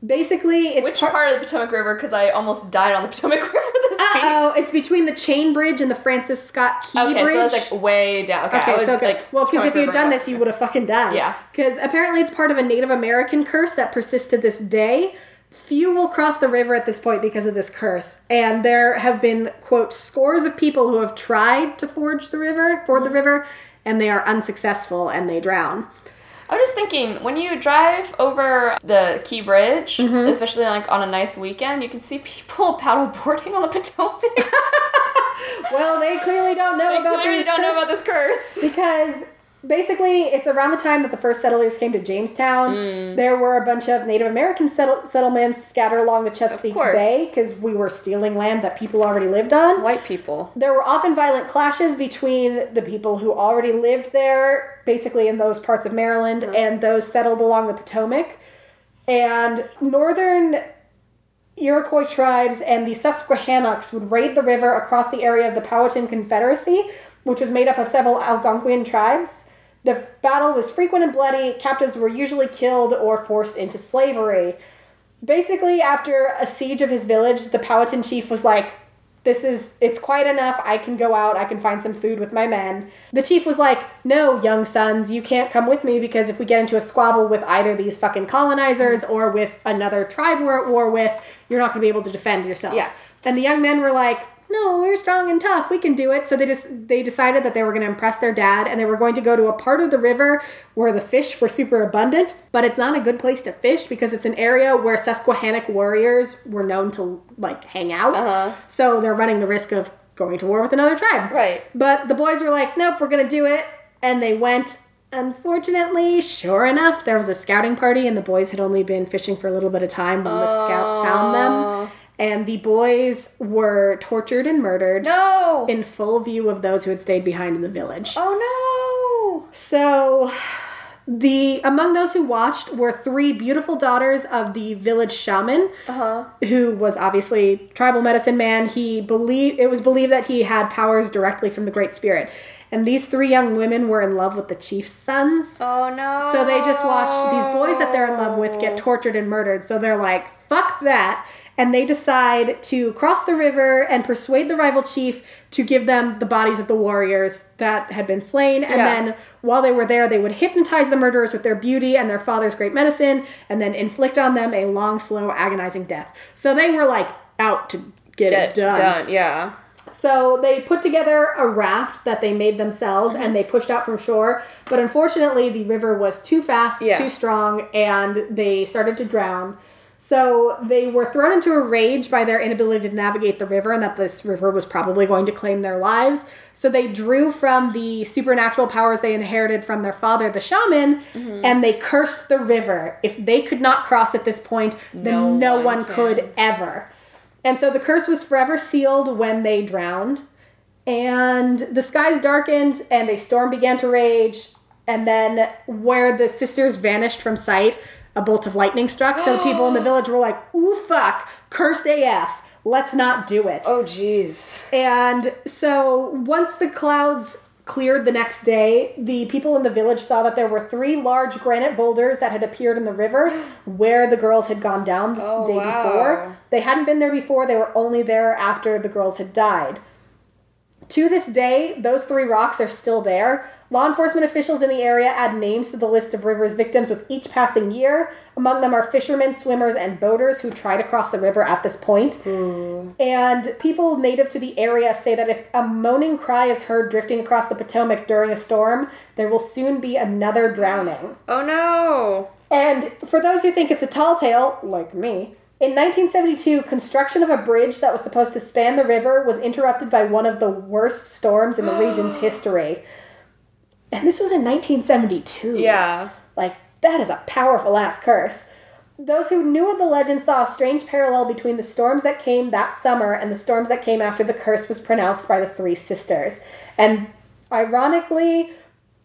Basically, it's Which part of the Potomac River? Because I almost died on the Potomac River this week. oh, it's between the Chain Bridge and the Francis Scott Key Okay, Bridge. so that's like way down. Okay, Okay, was, so good. like, well, because if you had done this, you would have fucking died. Yeah. Because apparently it's part of a Native American curse that persists to this day. Few will cross the river at this point because of this curse. And there have been, quote, scores of people who have tried to forge the river, ford the Mm-hmm. river, and they are unsuccessful and they drown. I was just thinking, when you drive over the Key Bridge, Mm-hmm. especially like on a nice weekend, you can see people paddleboarding on the Potomac. Well, they clearly don't know they about clearly don't know about this curse. because basically it's around the time that the first settlers came to Jamestown. Mm. There were a bunch of Native American settle- settlements scattered along the Chesapeake. Bay because we were stealing land that people already lived on. White people. There were often violent clashes between the people who already lived there, basically in those parts of Maryland, and those settled along the Potomac. And northern Iroquois tribes and the Susquehannocks would raid the river across the area of the Powhatan Confederacy, which was made up of several Algonquian tribes. The battle was frequent and bloody. Captives were usually killed or forced into slavery. Basically, after a siege of his village, the Powhatan chief was like, This is, it's quite enough. I can go out, I can find some food with my men. The chief was like, No, young sons, you can't come with me because if we get into a squabble with either these fucking colonizers or with another tribe we're at war with, you're not going to be able to defend yourselves. Yeah. And the young men were like, no, we're strong and tough. We can do it. So they just they decided that they were going to impress their dad and they were going to go to a part of the river where the fish were super abundant, but it's not a good place to fish because it's an area where Susquehannock warriors were known to like hang out. Uh-huh. So they're running the risk of going to war with another tribe. Right. But the boys were like, "Nope, we're going to do it." And they went Unfortunately, sure enough, there was a scouting party, and the boys had only been fishing for a little bit of time when the scouts found them. And the boys were tortured and murdered No. in full view of those who had stayed behind in the village. oh no! So, the among those who watched were three beautiful daughters of the village shaman. Uh huh. who was obviously tribal medicine man. He believed it was believed that he had powers directly from the Great Spirit, and these three young women were in love with the chief's sons. Oh no. So they just watched these boys that they're in love with get tortured and murdered. So they're like, fuck that. And they decide to cross the river and persuade the rival chief to give them the bodies of the warriors that had been slain. And Yeah. then while they were there, they would hypnotize the murderers with their beauty and their father's great medicine and then inflict on them a long, slow, agonizing death. So they were like out to get, Get it done. done. Yeah. So they put together a raft that they made themselves and they pushed out from shore. But unfortunately, the river was too fast, Yeah. too strong, and they started to drown. So they were thrown into a rage by their inability to navigate the river and that this river was probably going to claim their lives. So they drew from the supernatural powers they inherited from their father, the shaman, mm-hmm. and they cursed the river. If they could not cross at this point, then No no, one one could ever. And so the curse was forever sealed when they drowned. And the skies darkened and a storm began to rage. And then, where the sisters vanished from sight, a bolt of lightning struck. So people in the oh. village were like, ooh, fuck, cursed AF. Let's not do it. Oh jeez. And so once the clouds cleared the next day, the people in the village saw that there were three large granite boulders that had appeared in the river where the girls had gone down the Oh, day wow. before. They hadn't been there before, they were only there after the girls had died. To this day, those three rocks are still there. Law enforcement officials in the area add names to the list of river's victims with each passing year. Among them are fishermen, swimmers, and boaters who try to cross the river at this point. Hmm. And people native to the area say that if a moaning cry is heard drifting across the Potomac during a storm, there will soon be another drowning. Oh no. And for those who think it's a tall tale, like me, in 1972, construction of a bridge that was supposed to span the river was interrupted by one of the worst storms in the region's history. And this was in 1972. Yeah. Like, that is a powerful ass curse. Those who knew of the legend saw a strange parallel between the storms that came that summer and the storms that came after the curse was pronounced by the three sisters. And ironically,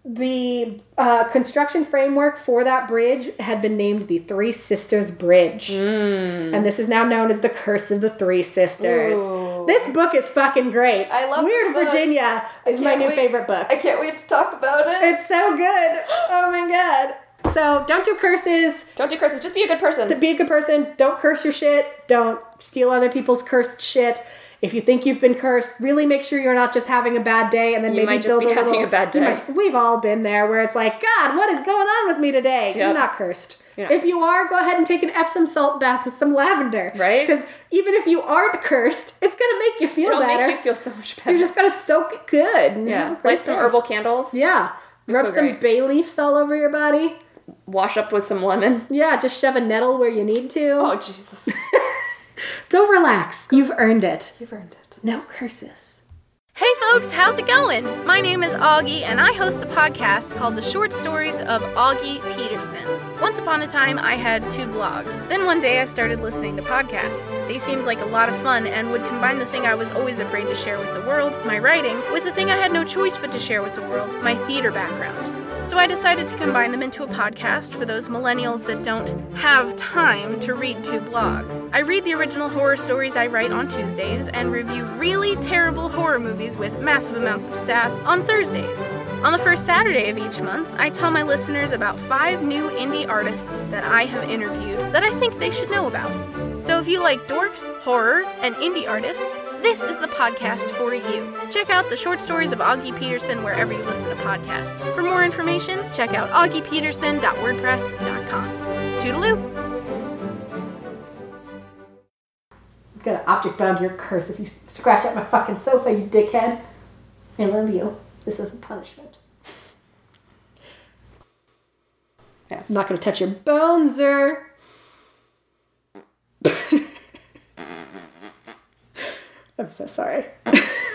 the uh, construction framework for that bridge had been named the Three Sisters Bridge. And this is now known as the Curse of the Three Sisters. Ooh. This book is fucking great. I love Weird. Virginia is my new wait- favorite book. I can't wait to talk about it. It's so good. Oh my god. So don't do curses. Don't do curses. Just be a good person. To be a good person, don't curse your shit. Don't steal other people's cursed shit. If you think you've been cursed, really make sure you're not just having a bad day and then You maybe build be a having little. a bad day. might- we've all been there where it's like, God, what is going on with me today? You're not cursed. You're not if you are, go ahead and take an Epsom salt bath with some lavender. Right? Because even if you aren't cursed, it's gonna make you feel It'll better. make you feel so much better. you're just gonna soak it good. yeah. have a great Light some herbal candles. Yeah. Rub some great. bay leaves all over your body. Wash up with some lemon. Yeah, just shove a nettle where you need to. Oh Jesus. Go relax. You've earned it. You've earned it. No curses. Hey folks, how's it going? My name is Augie, and I host a podcast called The Short Stories of Augie Peterson. Once upon a time, I had two blogs. Then one day, I started listening to podcasts. They seemed like a lot of fun and would combine the thing I was always afraid to share with the world, my writing, with the thing I had no choice but to share with the world, my theater background. So I decided to combine them into a podcast for those millennials that don't have time to read two blogs. I read the original horror stories I write on Tuesdays and review really terrible horror movies with massive amounts of sass on Thursdays. On the first Saturday of each month, I tell my listeners about five new indie artists that I have interviewed that I think they should know about. So if you like dorks, horror, and indie artists, this is the podcast for you. Check out the short stories of Augie Peterson wherever you listen to podcasts. For more information, check out augiepeterson.wordpress.com. Toodaloo! I've got an object bound to your curse if you scratch at my fucking sofa, you dickhead. I love you. This isn't punishment. Yeah. I'm not gonna touch your bones, sir. I'm so sorry.